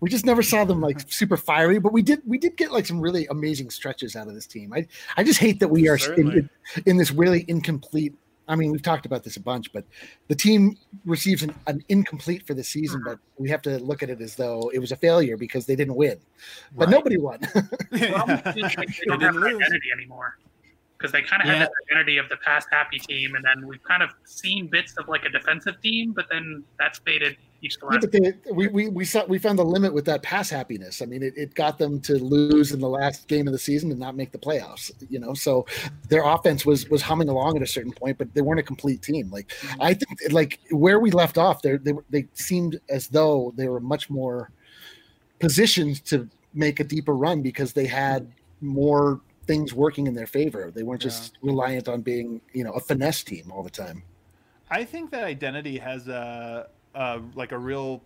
We just never saw them like super fiery, but we did we did get like some really amazing stretches out of this team. I I just hate that we are in, in this really incomplete. I mean, we've talked about this a bunch, but the team receives an, an incomplete for the season, mm-hmm. but we have to look at it as though it was a failure because they didn't win. But Right. nobody won. Well, it feels like they don't have didn't lose. identity anymore. Because they kind of Yeah. had this identity of the past happy team, and then we've kind of seen bits of like a defensive team, but then that's faded each to Yeah, but they, we, we we saw we found the limit with that pass happiness. I mean, it, it got them to lose in the last game of the season and not make the playoffs. You know, so their offense was was humming along at a certain point, but they weren't a complete team. Like mm-hmm. I think, like where we left off, they they they seemed as though they were much more positioned to make a deeper run because they had more things working in their favor. They weren't just reliant on being you know a finesse team all the time. I think that identity has a, a like a real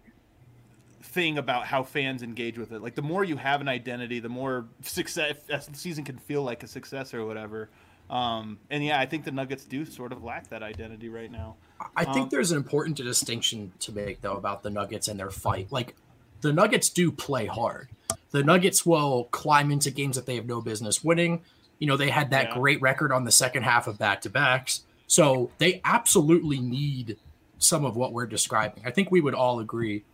thing about how fans engage with it. Like the more you have an identity, the more success a season can feel like a success or whatever. Um, and yeah, I think the Nuggets do sort of lack that identity right now. I think Um, there's an important distinction to make though about the Nuggets and their fight. Like the Nuggets do play hard. The Nuggets will climb into games that they have no business winning. You know, they had that Yeah. great record on the second half of back to backs. So they absolutely need some of what we're describing. I think we would all agree.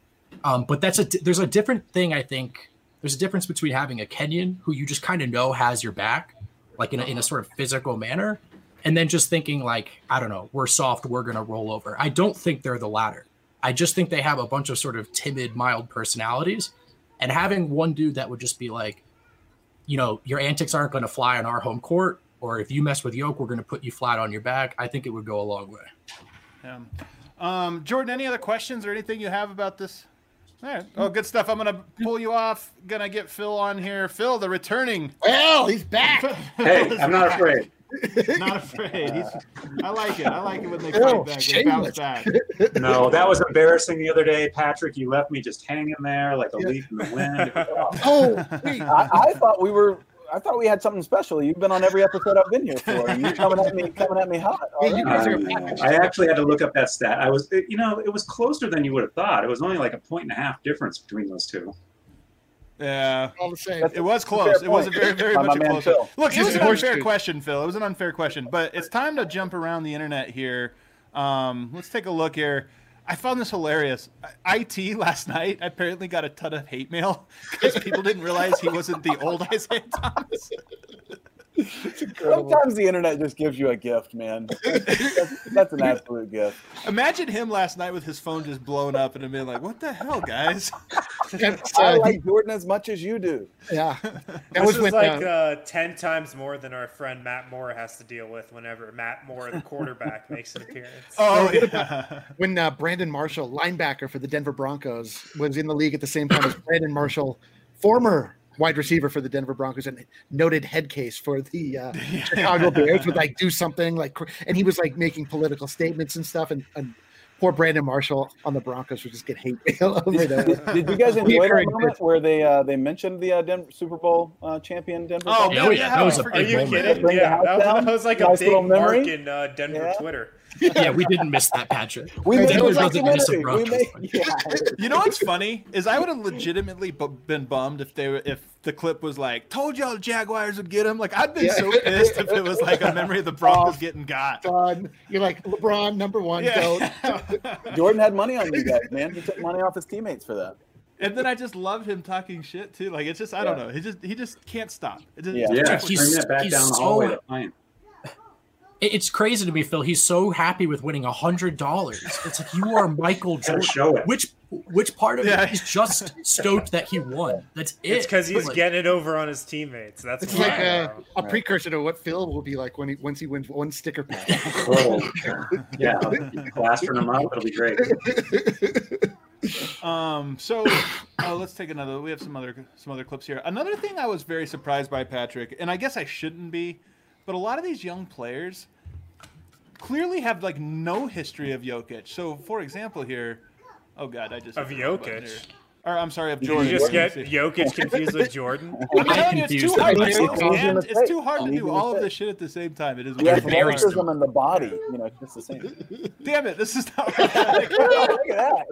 Um, but that's a there's a different thing. I think there's a difference between having a Kenyon who you just kind of know has your back, like in a, in a sort of physical manner, and then just thinking like I don't know, we're soft, we're gonna roll over. I don't think they're the latter. I just think they have a bunch of sort of timid, mild personalities, and having one dude that would just be like, you know, your antics aren't going to fly on our home court, or if you mess with Yoke, we're going to put you flat on your back. I think it would go a long way. Yeah. Um, Jordan, any other questions or anything you have about this? All right. Oh, good stuff. I'm gonna pull you off. Gonna get Phil on here. Phil, the returning. Well, he's back. Hey, I'm not afraid. not afraid. He's, I like it. I like it when they Oh, fight back. They bounce back. No, that was embarrassing the other day, Patrick. You left me just hanging there like a leaf in the wind. It was awful. Oh, wait. I, I thought we were. I thought we had something special. You've been on every episode I've been here for. and You coming at me, coming at me hot. Yeah, you guys are a Um. I actually had to look up that stat. I was, you know, it was closer than you would have thought. It was only like a point and a half difference between those two. Yeah. all the same. It was close. It was a very, very much a close. Phil. Look, it was an a unfair horseshoe. question, Phil. It was an unfair question, but it's time to jump around the internet here. Um, let's take a look here. I found this hilarious. IT last night apparently got a ton of hate mail because people didn't realize he wasn't the old Isiah Thomas. Sometimes the internet just gives you a gift, man. That's, that's an absolute gift. Imagine him last night with his phone just blown up and him being like, "What the hell, guys?" That's, I uh, like Jordan as much as you do. yeah, that This was is when like uh, uh, ten times more than our friend Matt Moore has to deal with whenever Matt Moore, the quarterback, makes an appearance. Oh, yeah. when uh, Brandon Marshall, linebacker for the Denver Broncos, was in the league at the same time as Brandon Marshall, former wide receiver for the Denver Broncos and noted head case for the uh, Chicago Bears, would like do something like, and he was like making political statements and stuff, and, and poor Brandon Marshall on the Broncos would just get hate mail over there. Did you guys enjoy Reoccurring that moment where they uh, they mentioned the uh, Denver, Super Bowl uh, champion Denver? Oh, Broncos? Yeah, yeah, yeah, that was a I Are you moment. kidding? Bring the Yeah, that was, down? that was like Nice a little big memory? mark in uh, Denver Yeah. Twitter. Yeah, we didn't miss that, Patrick. We made Denver a doesn't miss a documentary. We made, yeah. You know what's funny is I would have legitimately bu- been bummed if they were if the clip was like, "Told y'all the Jaguars would get him." Like I'd been Yeah. so pissed if it was like a memory of the Broncos oh, getting got. Done. You're like LeBron, number one, goat. Yeah. Jordan had money on you guys, man. He took money off his teammates for that. and then I just love him talking shit too. Like it's just I don't know. He just he just can't stop. It just, Yeah. Yeah, He's- bring that back he's down the so- hallway to find. It- It's crazy to me, Phil. He's so happy with winning a hundred dollars. It's like you are Michael Gotta Jordan. show it. Which which part of Yeah. it is just stoked that he won? That's it. It's because he's Like, getting it over on his teammates. That's It's like a, a precursor to what Phil will be like when he once he wins one sticker pack. Oh, yeah, plastering them up. It'll be great. Um. So, uh, let's take another. We have some other some other clips here. Another thing I was very surprised by Patrick, and I guess I shouldn't be, but a lot of these young players clearly have like no history of Jokic. So, for example, here, oh god, I just Of hit the wrong button Jokic? Or I'm sorry, of Did Jordan. you just get Jokic confused with Jordan? I'm telling you, it's too hard. I'm to confused. do, man. It's too hard to do all of this shit at the same time. It is The weird. very athleticism in the body, you know, it's just the same. Damn it! This is not. Look at that.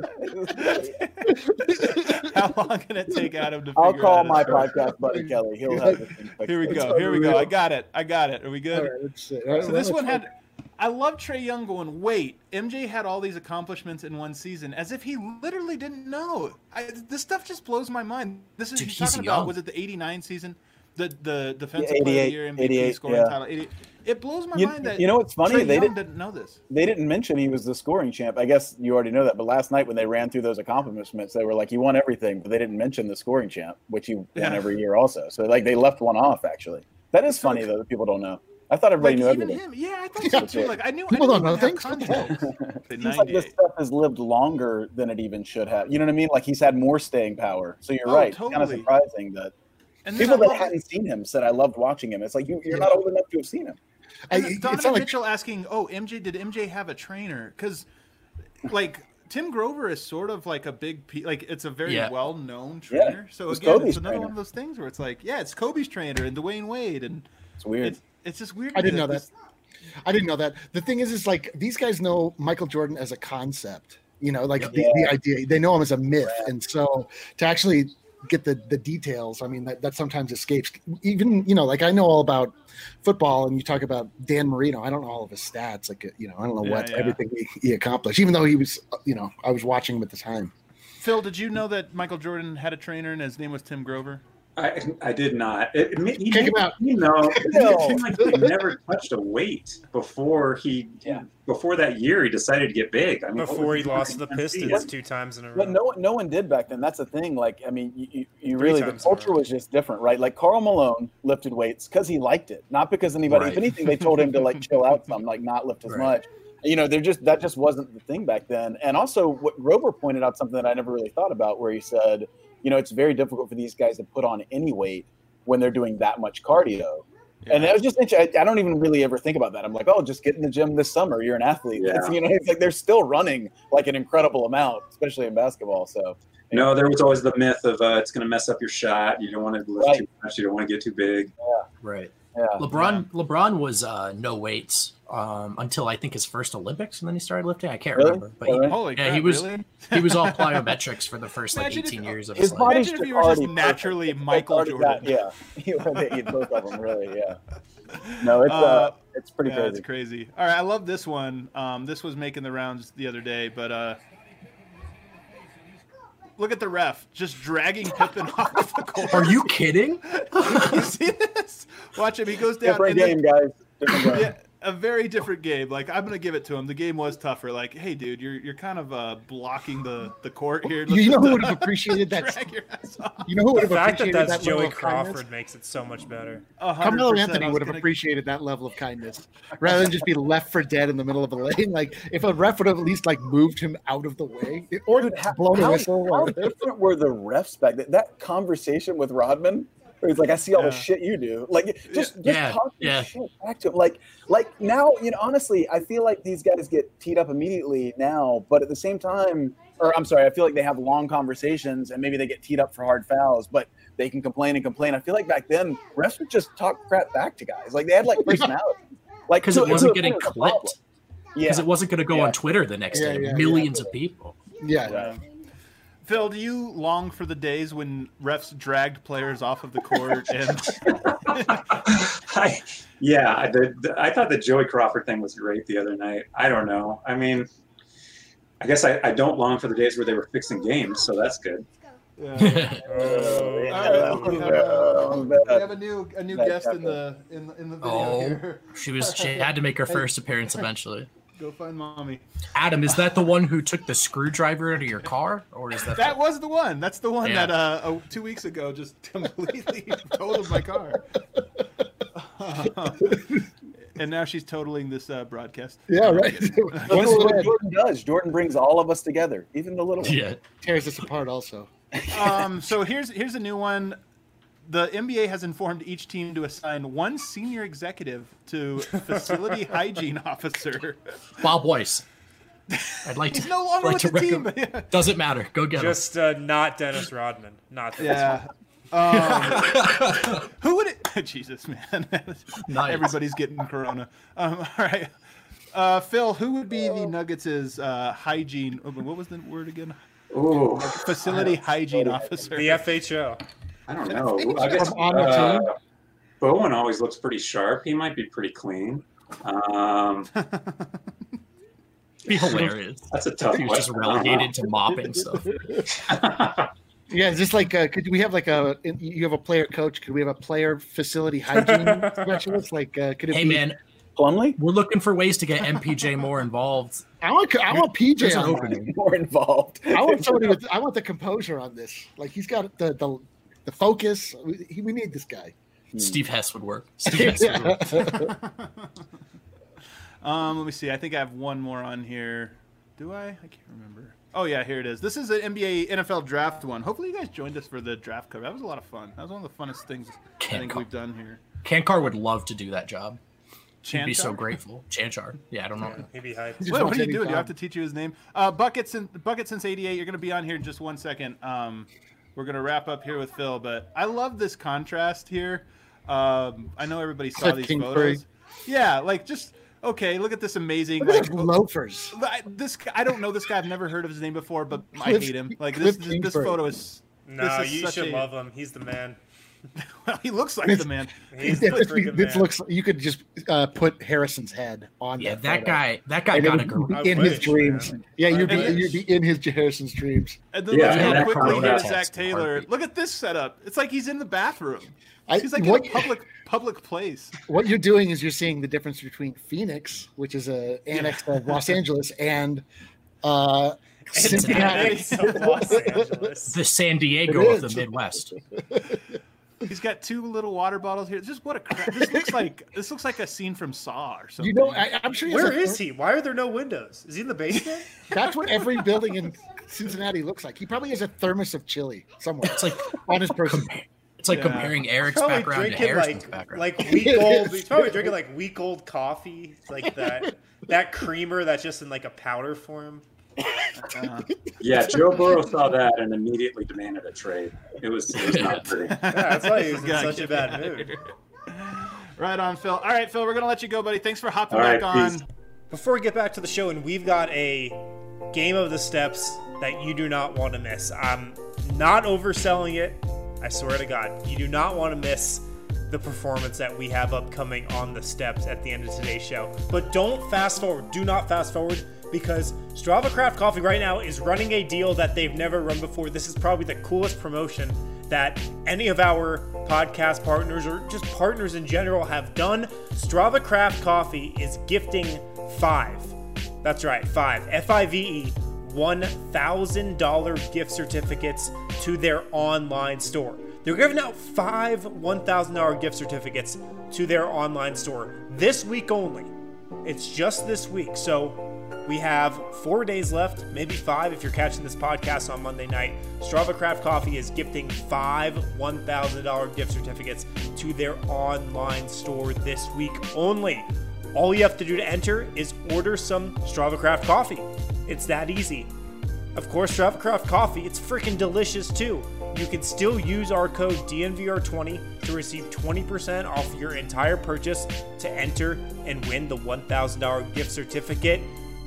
How long can it take Adam to? I'll call out my podcast buddy Kelly. He'll have this. Here we go. Here we go. I got it. I got it. Are we good? All right, let's see. All right, So this one let's- had. I love Trae Young going. Wait, MJ had all these accomplishments in one season, as if he literally didn't know. I, this stuff just blows my mind. This is Dude, he's he's talking about. Was it the '89 season? The the defensive Yeah, player of the year, MVP scoring yeah. title. 80, It blows my You, mind that you know what's funny? Trae They didn't. didn't know this. They didn't mention he was the scoring champ. I guess you already know that. But last night when they ran through those accomplishments, they were like, "He won everything," but they didn't mention the scoring champ, which he Yeah. won every year also. So like they left one off. Actually, that is funny though that people don't know. I thought everybody Like knew even everything. him, yeah, I thought so too. Like I knew People I don't know things. What the context. Seems like this stuff has lived longer than it even should have. You know what I mean? Like he's had more staying power. So you're Oh, right. It's kind of surprising that And people that love hadn't seen him said, "I loved watching him." It's like you, you're not old enough to have seen him. And I- then it's Donovan not like- Mitchell asking, "Oh, MJ, did MJ have a trainer?" Because, like, Tim Grover is sort of like a big, pe- like, it's a very Yeah. well-known trainer. Yeah, trainer. So it again, Kobe's it's another trainer. one of those things where it's like, yeah, it's Kobe's trainer and Dwyane Wade, and It's weird. it's, it's just weird. I didn't know that. I didn't know that. The thing is, is like these guys know Michael Jordan as a concept. You know, like Yep. the, the idea. They know him as a myth, and so to actually get the the details, I mean, that, that sometimes escapes. Even you know, like I know all about football, and you talk about Dan Marino. I don't know all of his stats. Like you know, I don't know Yeah, what yeah. everything he, he accomplished. Even though he was, you know, I was watching him at the time. Phil, did you know that Michael Jordan had a trainer and his name was Tim Grover? I, I did not. It, it, ma- he Kick him out. You know, No. it seemed like he never touched a weight before he. Yeah. Before that year, he decided to get big. I mean, Before he lost the Tennessee? Pistons two times in a row. But no, one- no one did back then. That's the thing. Like, I mean, you, you, you really the times in a culture was just different, right? Like Karl Malone lifted weights because he liked it, not because anybody. If anything, they told him to like chill out some, like not lift as Right. much. You know, they're just that just wasn't the thing back then. And also, what Grover pointed out something that I never really thought about, where he said, you know, it's very difficult for these guys to put on any weight when they're doing that much cardio. And that was just interesting. I, I don't even really ever think about that. I'm like, oh, just get in the gym this summer. You're an athlete. Yeah. It's, you know, it's like they're still running like an incredible amount, especially in basketball. So No, there was always the myth of uh, it's going to mess up your shot. You don't want to lift Right. too much. You don't want to get too big. Right. Yeah, LeBron LeBron was uh, no weights um, until I think his first Olympics, and then he started lifting. I can't Really? remember, but he, Holy yeah, crap! he was really? he was all plyometrics for the first like Imagine if- 18 years of his his life. body Imagine if you were just naturally Michael Jordan. yeah, he would have both of them. Really, yeah. No, it's uh, Uh, it's pretty yeah, crazy. it's crazy. All right, I love this one. Um, this was making the rounds the other day, but uh, look at the ref just dragging Pippen off the court. Are you kidding? you see this? Watch him. He goes down. Different and then- game, guys. Different game. yeah, a very different game. Like I'm gonna give it to him. The game was tougher. Like, hey, dude, you're you're kind of uh, blocking the the court here. You, you know who would have appreciated that? Drag your ass off. You know who would the have fact that appreciated that's that level Joey of kindness? Crawford makes it so much better. A Carmelo. Anthony would have gonna- appreciated that level of kindness rather than just be left for dead in the middle of a lane. Like if a ref would have at least like moved him out of the way or Dude, how, blown a how, whistle. how Or, different were the refs back then? That conversation with Rodman, where he's like, "I see all Yeah. the shit you do." Like, just just Yeah, talking yeah. shit back to him. Like, like now, you know, honestly, I feel like these guys get teed up immediately now, but at the same time, or I'm sorry, I feel like they have long conversations and maybe they get teed up for hard fouls, but they can complain and complain. I feel like back then refs would just talk crap back to guys. Like they had like personality. Like Because to- it wasn't the getting point of clipped. Yeah. Because it wasn't going to go Yeah. on Twitter the next Yeah, day. yeah, Millions of people. yeah. Right. Phil, do you long for the days when refs dragged players off of the court and I, yeah, I, the, the, I thought the Joey Crawford thing was great the other night. I don't know. I mean, I guess I, I don't long for the days where they were fixing games, so that's good. Yeah. Oh, Yeah, All right, we have, uh, we have a new a new guest in the in the, in the video oh, here. she was. She had to make her first appearance eventually. Go find mommy. Adam, is that the one who took the screwdriver out of your car, or is that? That was the one. That's the one Yeah. that uh, oh, two weeks ago just completely totaled my car. and now she's totaling this uh, broadcast. Yeah, right. Well, this is what Jordan does. Jordan brings all of us together, even the little ones. yeah. Tears us apart also. um, so here's here's a new one. The NBA has informed each team to assign one senior executive to facility hygiene officer. Bob Weiss. I'd like to. He's no longer like with to the team. recommend- Doesn't matter. Go get him. Just uh, not Dennis Rodman. Not Dennis yeah. Um, who would it? Jesus, man. Nice. Everybody's getting corona. Um, all right. Uh, Phil, who would be the Nuggets' uh, hygiene? oh, What was the word again? Ooh, Facility hygiene officer. The FHO. I don't know. I guess on the uh, team? Bowen always looks pretty sharp. He might be pretty clean. Um, be hilarious. that's a tough He was just question. I don't know. relegated to mopping stuff. Yeah, just like uh, could we have like a you have a player coach? Could we have a player facility hygiene specialist? Like, uh, could it Hey be? man, Plumlee? We're looking for ways to get MPJ more involved. I want I want PJ There's an on opening. More involved. I want somebody with I want the composure on this. Like he's got the the, the focus. We, we need this guy. Steve Hess would work. Steve Hess would work. Um, let me see. I think I have one more on here. Do I? I can't remember. Oh yeah, here it is. This is an NBA NFL draft one. Hopefully you guys joined us for the draft cover. That was a lot of fun. That was one of the funnest things I Can't think call- we've done here. Kankar would love to do that job. He'd be so Chanchar? grateful. Chanchar. Yeah, I don't know. He'd be hyped. Wait, what wants are you any doing? Do you have to teach you his name? Uh, Bucket since Bucket since '88. You're going to be on here in just one second. Um, we're going to wrap up here with Phil, but I love this contrast here. Um, I know everybody saw these Kingsbury. photos. Yeah, like just okay. Look at this amazing. Look like, loafers. I- this I don't know this guy. I've never heard of his name before, but I hate him. Like this, Kliff this, this photo is. No, this is you such should a- love him. He's the man. Well, he looks like the man. He's the This, freaking this man. looks. You could just uh, put Harrison's head on. Yeah, that that guy. That guy And got a would gar- be I in his dreams. man. Yeah, you'd be you'd be in his Harrison's dreams. And then Yeah, look at how quickly contrast here's Zac Taylor. Look at this setup. It's like he's in the bathroom. I, He's like what, in a public public place. what you're doing is you're seeing the difference between Phoenix, which is a annex of Los Angeles, and uh, Cincinnati. Cincinnati, Los Angeles. the San Diego of the. Midwest. He's got two little water bottles here. Just what a crap. This looks like this looks like a scene from Saw or something. You know, I, I'm sure. he has Where a- he? Why are there no windows? Is he in the basement? That's what every building in Cincinnati looks like. He probably has a thermos of chili somewhere It's like on his person. it's like Yeah. comparing Eric's Probably background to drinking Harrison's like background. like week old. He's probably drinking like week old coffee, like that that creamer that's just in like a powder form. Uh, Yeah, Joe Burrow saw that and immediately demanded a trade. It was, it was not pretty. Yeah, that's why he was in Gotta such a bad mood. Right on, Phil. All right, Phil, we're gonna let you go, buddy. Thanks for hopping All back right, on. peace. Before we get back to the show, and we've got a game of the steps that you do not want to miss. I'm not overselling it. I swear to God, you do not want to miss the performance that we have upcoming on the steps at the end of today's show. But don't fast forward. Do not fast forward because Strava Craft Coffee right now is running a deal that they've never run before. This is probably the coolest promotion that any of our podcast partners or just partners in general have done. Strava Craft Coffee is gifting five. That's right, five. F I V E. $1,000 gift certificates to their online store. They're giving out five $1,000 gift certificates to their online store this week only. It's just this week. So we have four days left, maybe five if you're catching this podcast on Monday night. Strava Craft Coffee is gifting five $1,000 gift certificates to their online store this week only. All you have to do to enter is order some Strava Craft coffee. It's that easy. Of course, Strava Craft coffee, it's freaking delicious too. You can still use our code DNVR20 to receive 20% off your entire purchase to enter and win the $1,000 gift certificate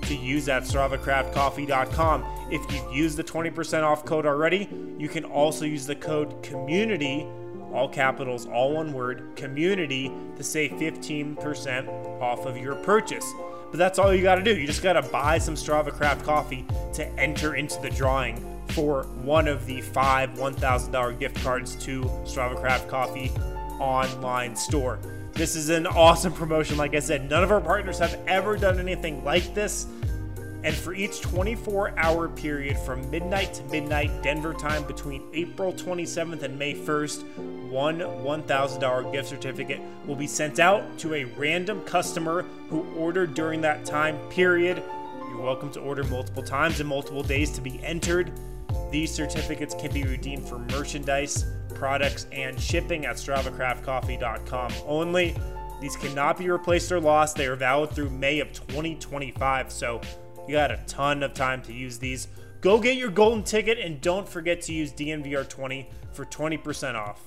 to use at StravaCraftCoffee.com. If you've used the 20% off code already, you can also use the code COMMUNITY all capitals, all one word, community to save 15% off of your purchase. But that's all you got to do. You just got to buy some Strava Craft coffee to enter into the drawing for one of the five $1,000 gift cards to Strava Craft Coffee online store. This is an awesome promotion. Like I said, none of our partners have ever done anything like this. And for each 24 hour period from midnight to midnight Denver time between April 27th and May 1st, one $1,000 gift certificate will be sent out to a random customer who ordered during that time period. You're welcome to order multiple times and multiple days to be entered. These certificates can be redeemed for merchandise, products, and shipping at StravaCraftCoffee.com only. These cannot be replaced or lost. They are valid through May of 2025. So you got a ton of time to use these. Go get your golden ticket and don't forget to use DNVR20 for 20% off.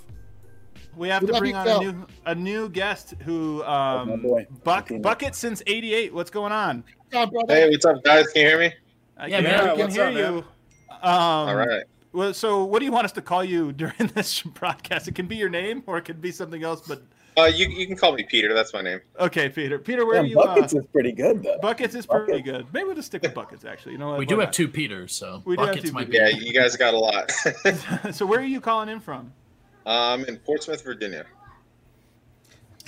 We have We to bring on Phil. a new a new guest who my um boy. Buck Continue. Bucket since '88. What's going on? Hey, what's up, guys? Can you hear me? I Yeah, can, man. I can hear up, you. Um, All right. Well, so what do you want us to call you during this broadcast? It can be your name or it could be something else. But Uh, you you can call me Peter. That's my name. okay, Peter. Peter, where are Damn, you? Uh, buckets is pretty good though. buckets is pretty good. Maybe we'll just stick with buckets. Actually, you know what? we Why do have not? two Peters, so We do have buckets two might Yeah, be. you guys got a lot. so where are you calling in from? I'm um, in Portsmouth, Virginia.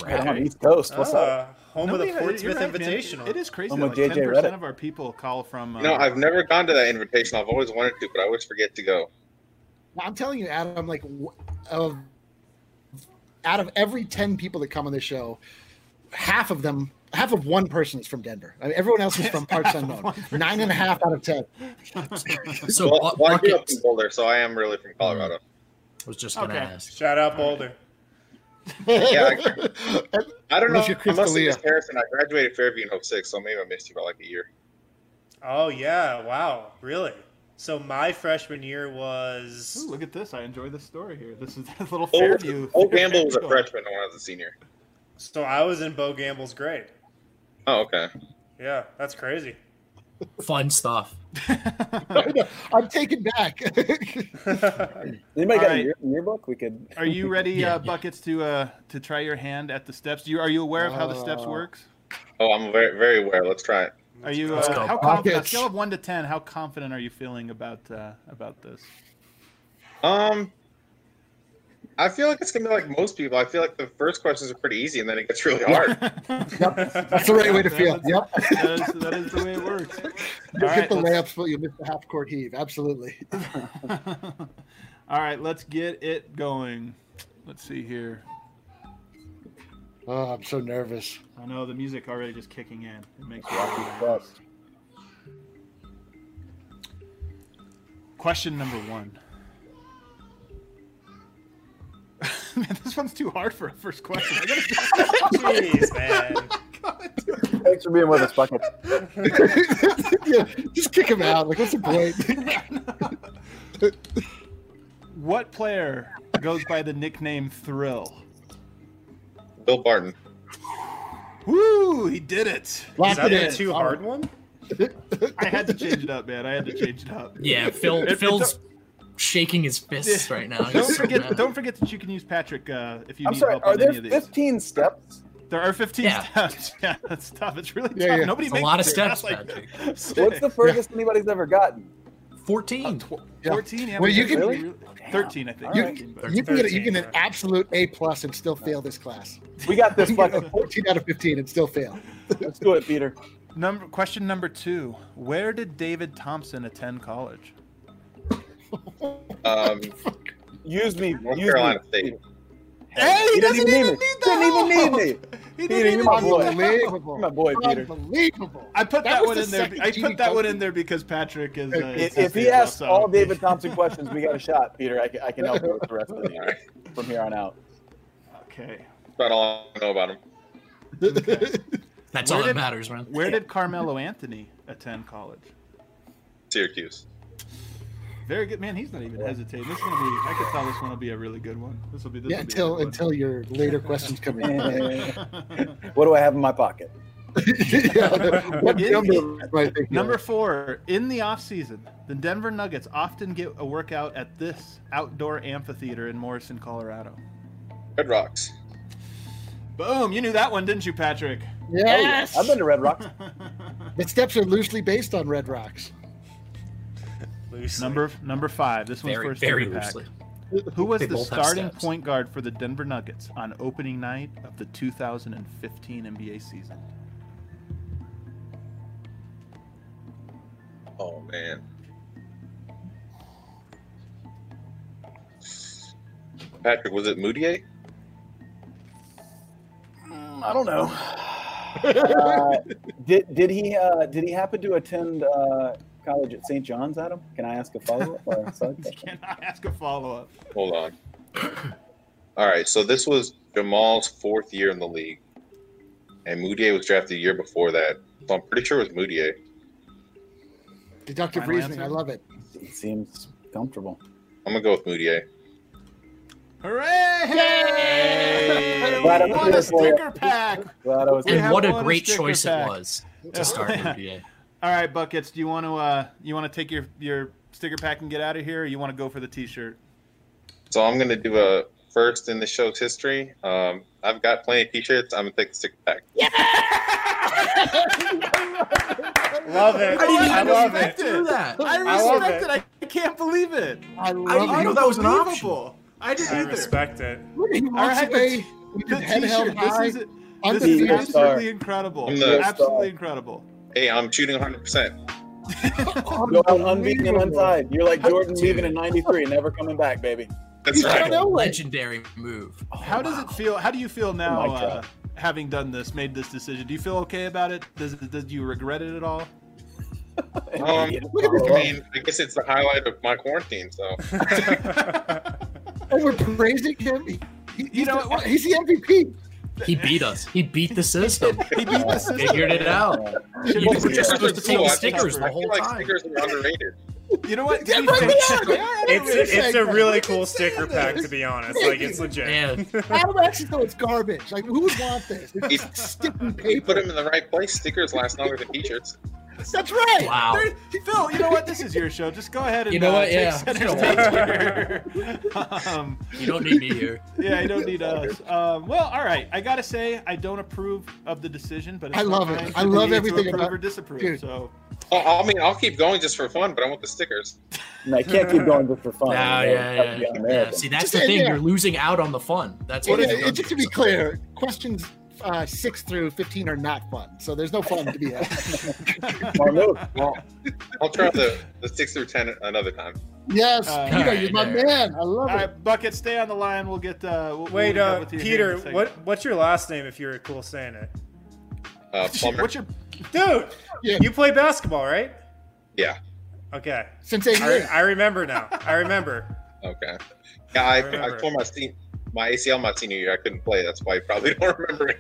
Right on the East Coast. What's Ah, up? Home of the Nobody- you're Portsmouth right, man. Invitational. It is crazy. Home that, of Like JJ ten percent Redick. of our people call from. Uh, No, I've never gone to that invitation. I've always wanted to, but I always forget to go. I'm telling you, Adam, like w- of out of every ten people that come on this show, half of them, half of one person is from Denver. I mean, everyone else is from parts unknown. Nine and a half out of ten. So well, Bu- well, I grew up in Boulder, so I am really from Colorado. I was just gonna Okay. ask. Shout out Boulder. Yeah, I don't know. Unless you're I must have Crystalia. missed Harrison. I graduated Fairview in 06, so maybe I missed you by like a year. Oh yeah, wow, really? So my freshman year was Ooh, look at this! I enjoy this story here. This is a little Old, Fairview. Old Gamble was a freshman when I was a senior. so I was in Bo Gamble's grade. Oh, okay. Yeah, that's crazy. Fun stuff. I'm taken back. Anybody All got right. a year, yearbook? We could. Are you ready, Yeah, uh, yeah. buckets, to uh, to try your hand at the steps? Do you are you aware of how the steps Uh, works? Oh, I'm very, very aware. Let's try it. Are you uh, how confident? On a Buckets. scale of one to ten, how confident are you feeling about uh, about this? Um, I feel like it's gonna be like most people. I feel like the first questions are pretty easy, and then it gets really hard. yep. That's the right way to feel. Yep. That is, that is the way it works. All You right, hit the layups, but you miss the half court heave. Absolutely. All right, let's get it going. Let's see here. Oh, I'm so nervous. I know the music already just kicking in. It makes me Rocky really steps. nervous. Question number one. man, this one's too hard for a first question. I gotta Jeez, man. Oh Thanks for being with us, Bucket. yeah, just kick him out. Like, what's the point? what player goes by the nickname Thrill? Will Barton. Woo! He did it. Is Lock that it the in. too hard one? I had to change it up, man. I had to change it up. Yeah, Phil. It- it Phil's shaking his fists right now. Don't so forget, mad. don't forget that you can use Patrick uh, if you I'm need sorry. help Are on there any of these. 15 steps? There are 15 Yeah. steps. Yeah, that's tough. It's really Yeah, tough. yeah. Nobody It's a lot of steps, That's Patrick. What's the furthest anybody's ever gotten? Fourteen. Tw- 14? Yeah, Well, you can- really- 13, I think. You, 13, you can get a, you can get an yeah. absolute A plus and still fail this class. We got this, You can get a Bucket. 14 out of 15 and still fail. Let's do it, Peter. Number question number two: Where did David Thompson attend college? Um, Use me. North use Carolina me. State. Hey, he didn't even need me. Didn't even need me. He Peter, didn't you're my boy. Unbelievable. You're my boy, Peter. Unbelievable. I put That that, one the in there. I put that one in there because Patrick is. Uh, If, if he his asks also. all David Thompson questions, we got a shot, Peter. I can, I can help you with the rest of the year from here on out. Okay. That's about all I know about him. That's Where all did- that matters, man. Where did Carmelo Anthony attend college? Syracuse. Very good, man. He's not even hesitating. This is gonna be. I could tell this one will be a really good one. This will be. This Yeah, will be until good until your later questions come in. What do I have in my pocket? Yeah. What In- number am Number of? four, in the offseason, the Denver Nuggets often get a workout at this outdoor amphitheater in Morrison, Colorado. Red Rocks. Boom! You knew that one, didn't you, Patrick? Yes. I've been to Red Rocks. The steps are loosely based on Red Rocks. Loosely. Number number five. This one's Very, first. very pack. loosely. Who was They the starting point guard for the Denver Nuggets on opening night of the 2015 NBA season? Oh man. Patrick, was it Mudiay? I don't know. Uh, did did he uh, did he happen to attend uh, college at St. John's, Adam? Can I ask a follow up or a? Can I ask a follow up? Hold on. All right, so this was Jamal's fourth year in the league, and Mudiay was drafted a year before that. So I'm pretty sure it was Mudiay. Deductive Final reasoning. answer? I love it. He seems comfortable. I'm gonna go with Mudiay. Hooray! Glad I We was won here a for you. sticker pack. Glad I was We And have what a won great sticker choice pack. it was to start NBA. All right, buckets. Do you want to uh, you want to take your your sticker pack and get out of here, or you want to go for the T-shirt? So I'm gonna do a first in the show's history. Um, I've got plenty of T-shirts. I'm gonna take the sticker pack. Love it. I didn't I love expect it. it. Do that. I I love respect it. it. I can't believe it. I love didn't it. know that was an option. Unbelievable. I didn't I either. respect it. Look, he All right, away undefeated, The head held t-shirt, this high, is this is absolutely incredible. I'm Absolutely incredible. Hey, I'm shooting 100. percent Go out unbeaten and untied. You're like Jordan Dude. leaving in '93, never coming back, baby. That's I right. know. Legendary move. How does it feel? How do you feel now, mic uh, having done this, made this decision? Do you feel okay about it? Does does you regret it at all? Um, Look at this I mean, I guess it's the highlight of my quarantine. So And we're praising him. He, he- he's, know the, he's the MVP. He beat us. He beat the system. He beat the system. Figured it out. Should You be were just supposed to take Cool, stickers the whole I feel like time. stickers are underrated. You know what? Yeah, right, fair- they are. It's it's a really cool sticker at pack to be honest. Like it's legit. Man, I don't actually know it's garbage. Like, who would want this? He's- It's sticky You paper. put them in the right place. Stickers last longer than t-shirts. That's right. wow. There- Phil, you know what? This is your show. Just go ahead and You know uh, what? take Yeah. center stage here. um, You don't need me here. yeah, you don't need us. Um, well, all right. I gotta say, I don't approve of the decision, but it's I love it. I love everything approve about- or disapprove. Dude. So I, I mean, I'll keep going just for fun, but I want the stickers. No, I can't keep going just for fun. Yeah, yeah, yeah. yeah. See, that's Just the thing. yeah. You're losing out on the fun. That's what Yeah, it yeah, is. just to be clear, questions uh, six through fifteen are not fun, so there's no fun to be had. Smart. Well, I'll try the, the six through ten another time. yes, Uh, Peter, alright, you're my there. man. I love all it. right, bucket, stay on the line. We'll get. Uh, we'll, Wait, we'll uh, with you here in a Peter, what what's your last name if you're cool saying it? Uh, plumber. What's your? Dude, Yeah. you play basketball, right? Yeah. Okay. Since I, '88. I remember now. I remember. Okay. Yeah, I, remember. I tore my se- my ACL my senior year. I couldn't play. That's why you probably don't remember it.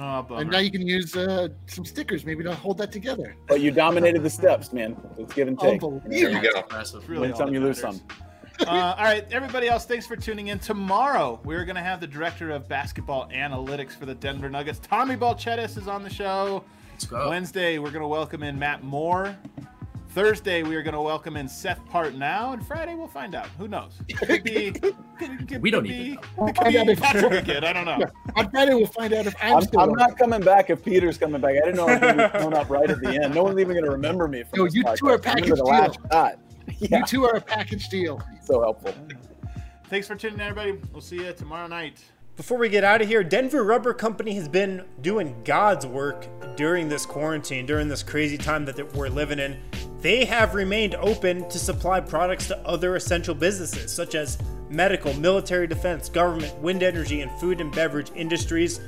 Oh, and now you can use uh, some stickers, maybe to hold that together. But you dominated the steps, man. It's give and take. There you go. Impressive. really Win all some, that you lose matters. some. uh, all right, everybody else, thanks for tuning in. Tomorrow, we're going to have the director of basketball analytics for the Denver Nuggets. Tommy Balcetis, is on the show. Let's go. Wednesday, we're going to welcome in Matt Moore. Thursday, we are going to welcome in Seth Partnow. And Friday, we'll find out. Who knows? Could be, could, could We don't be, even know. We'll Could find be if- possibly good. I don't know. On Friday, we'll find out if I'm, I'm, still. I'm not coming back if Peter's coming back. I didn't know I was going to be up right at the end. No one's even going to remember me from Yo, this you two are podcast. I remember package deal. Yeah, You two are a package deal. so helpful. Thanks for tuning in, everybody. We'll see you tomorrow night. Before we get out of here, Denver Rubber Company has been doing God's work during this quarantine, during this crazy time that we're living in. They have remained open to supply products to other essential businesses, such as medical, military defense, government, wind energy, and food and beverage industries.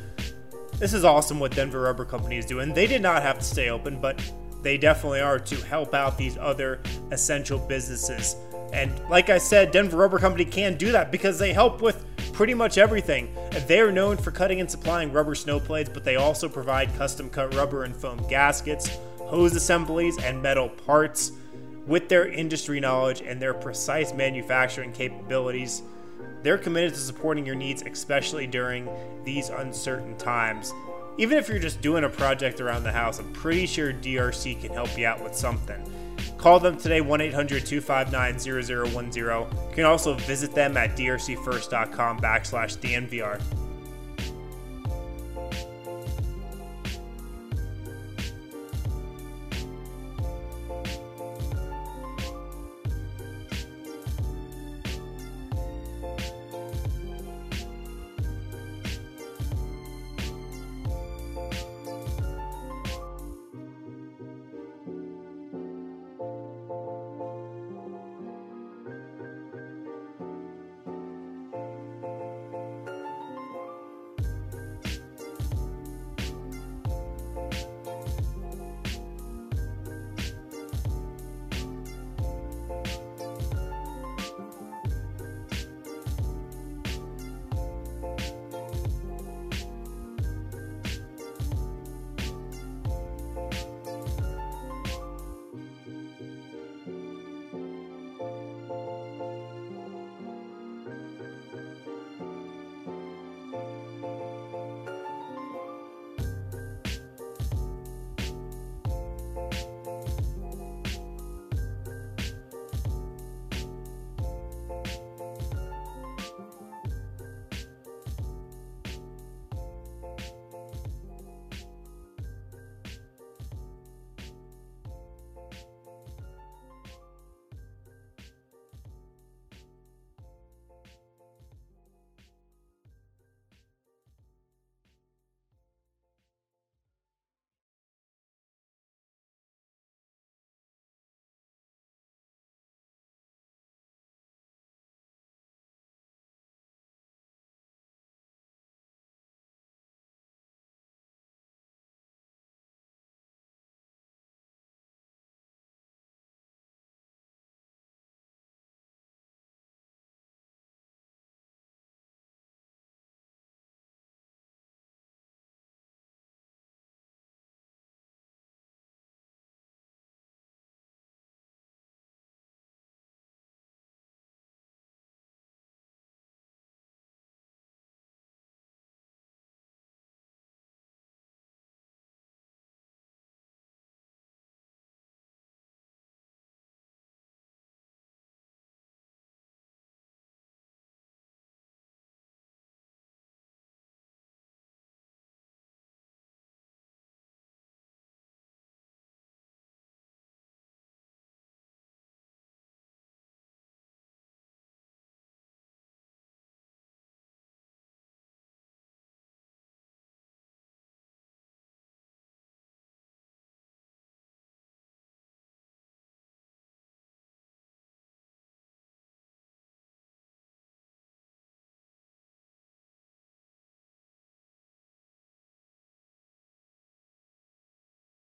This is awesome what Denver Rubber Company is doing. They did not have to stay open, but they definitely are to help out these other essential businesses. And like I said, Denver Rubber Company can do that because they help with pretty much everything. They are known for cutting and supplying rubber snow blades, but they also provide custom cut rubber and foam gaskets, hose assemblies, and metal parts. With their industry knowledge and their precise manufacturing capabilities, they're committed to supporting your needs, especially during these uncertain times. Even if you're just doing a project around the house, I'm pretty sure DRC can help you out with something. Call them today, 1 800 259 0010. You can also visit them at drcfirst.com backslash DNVR.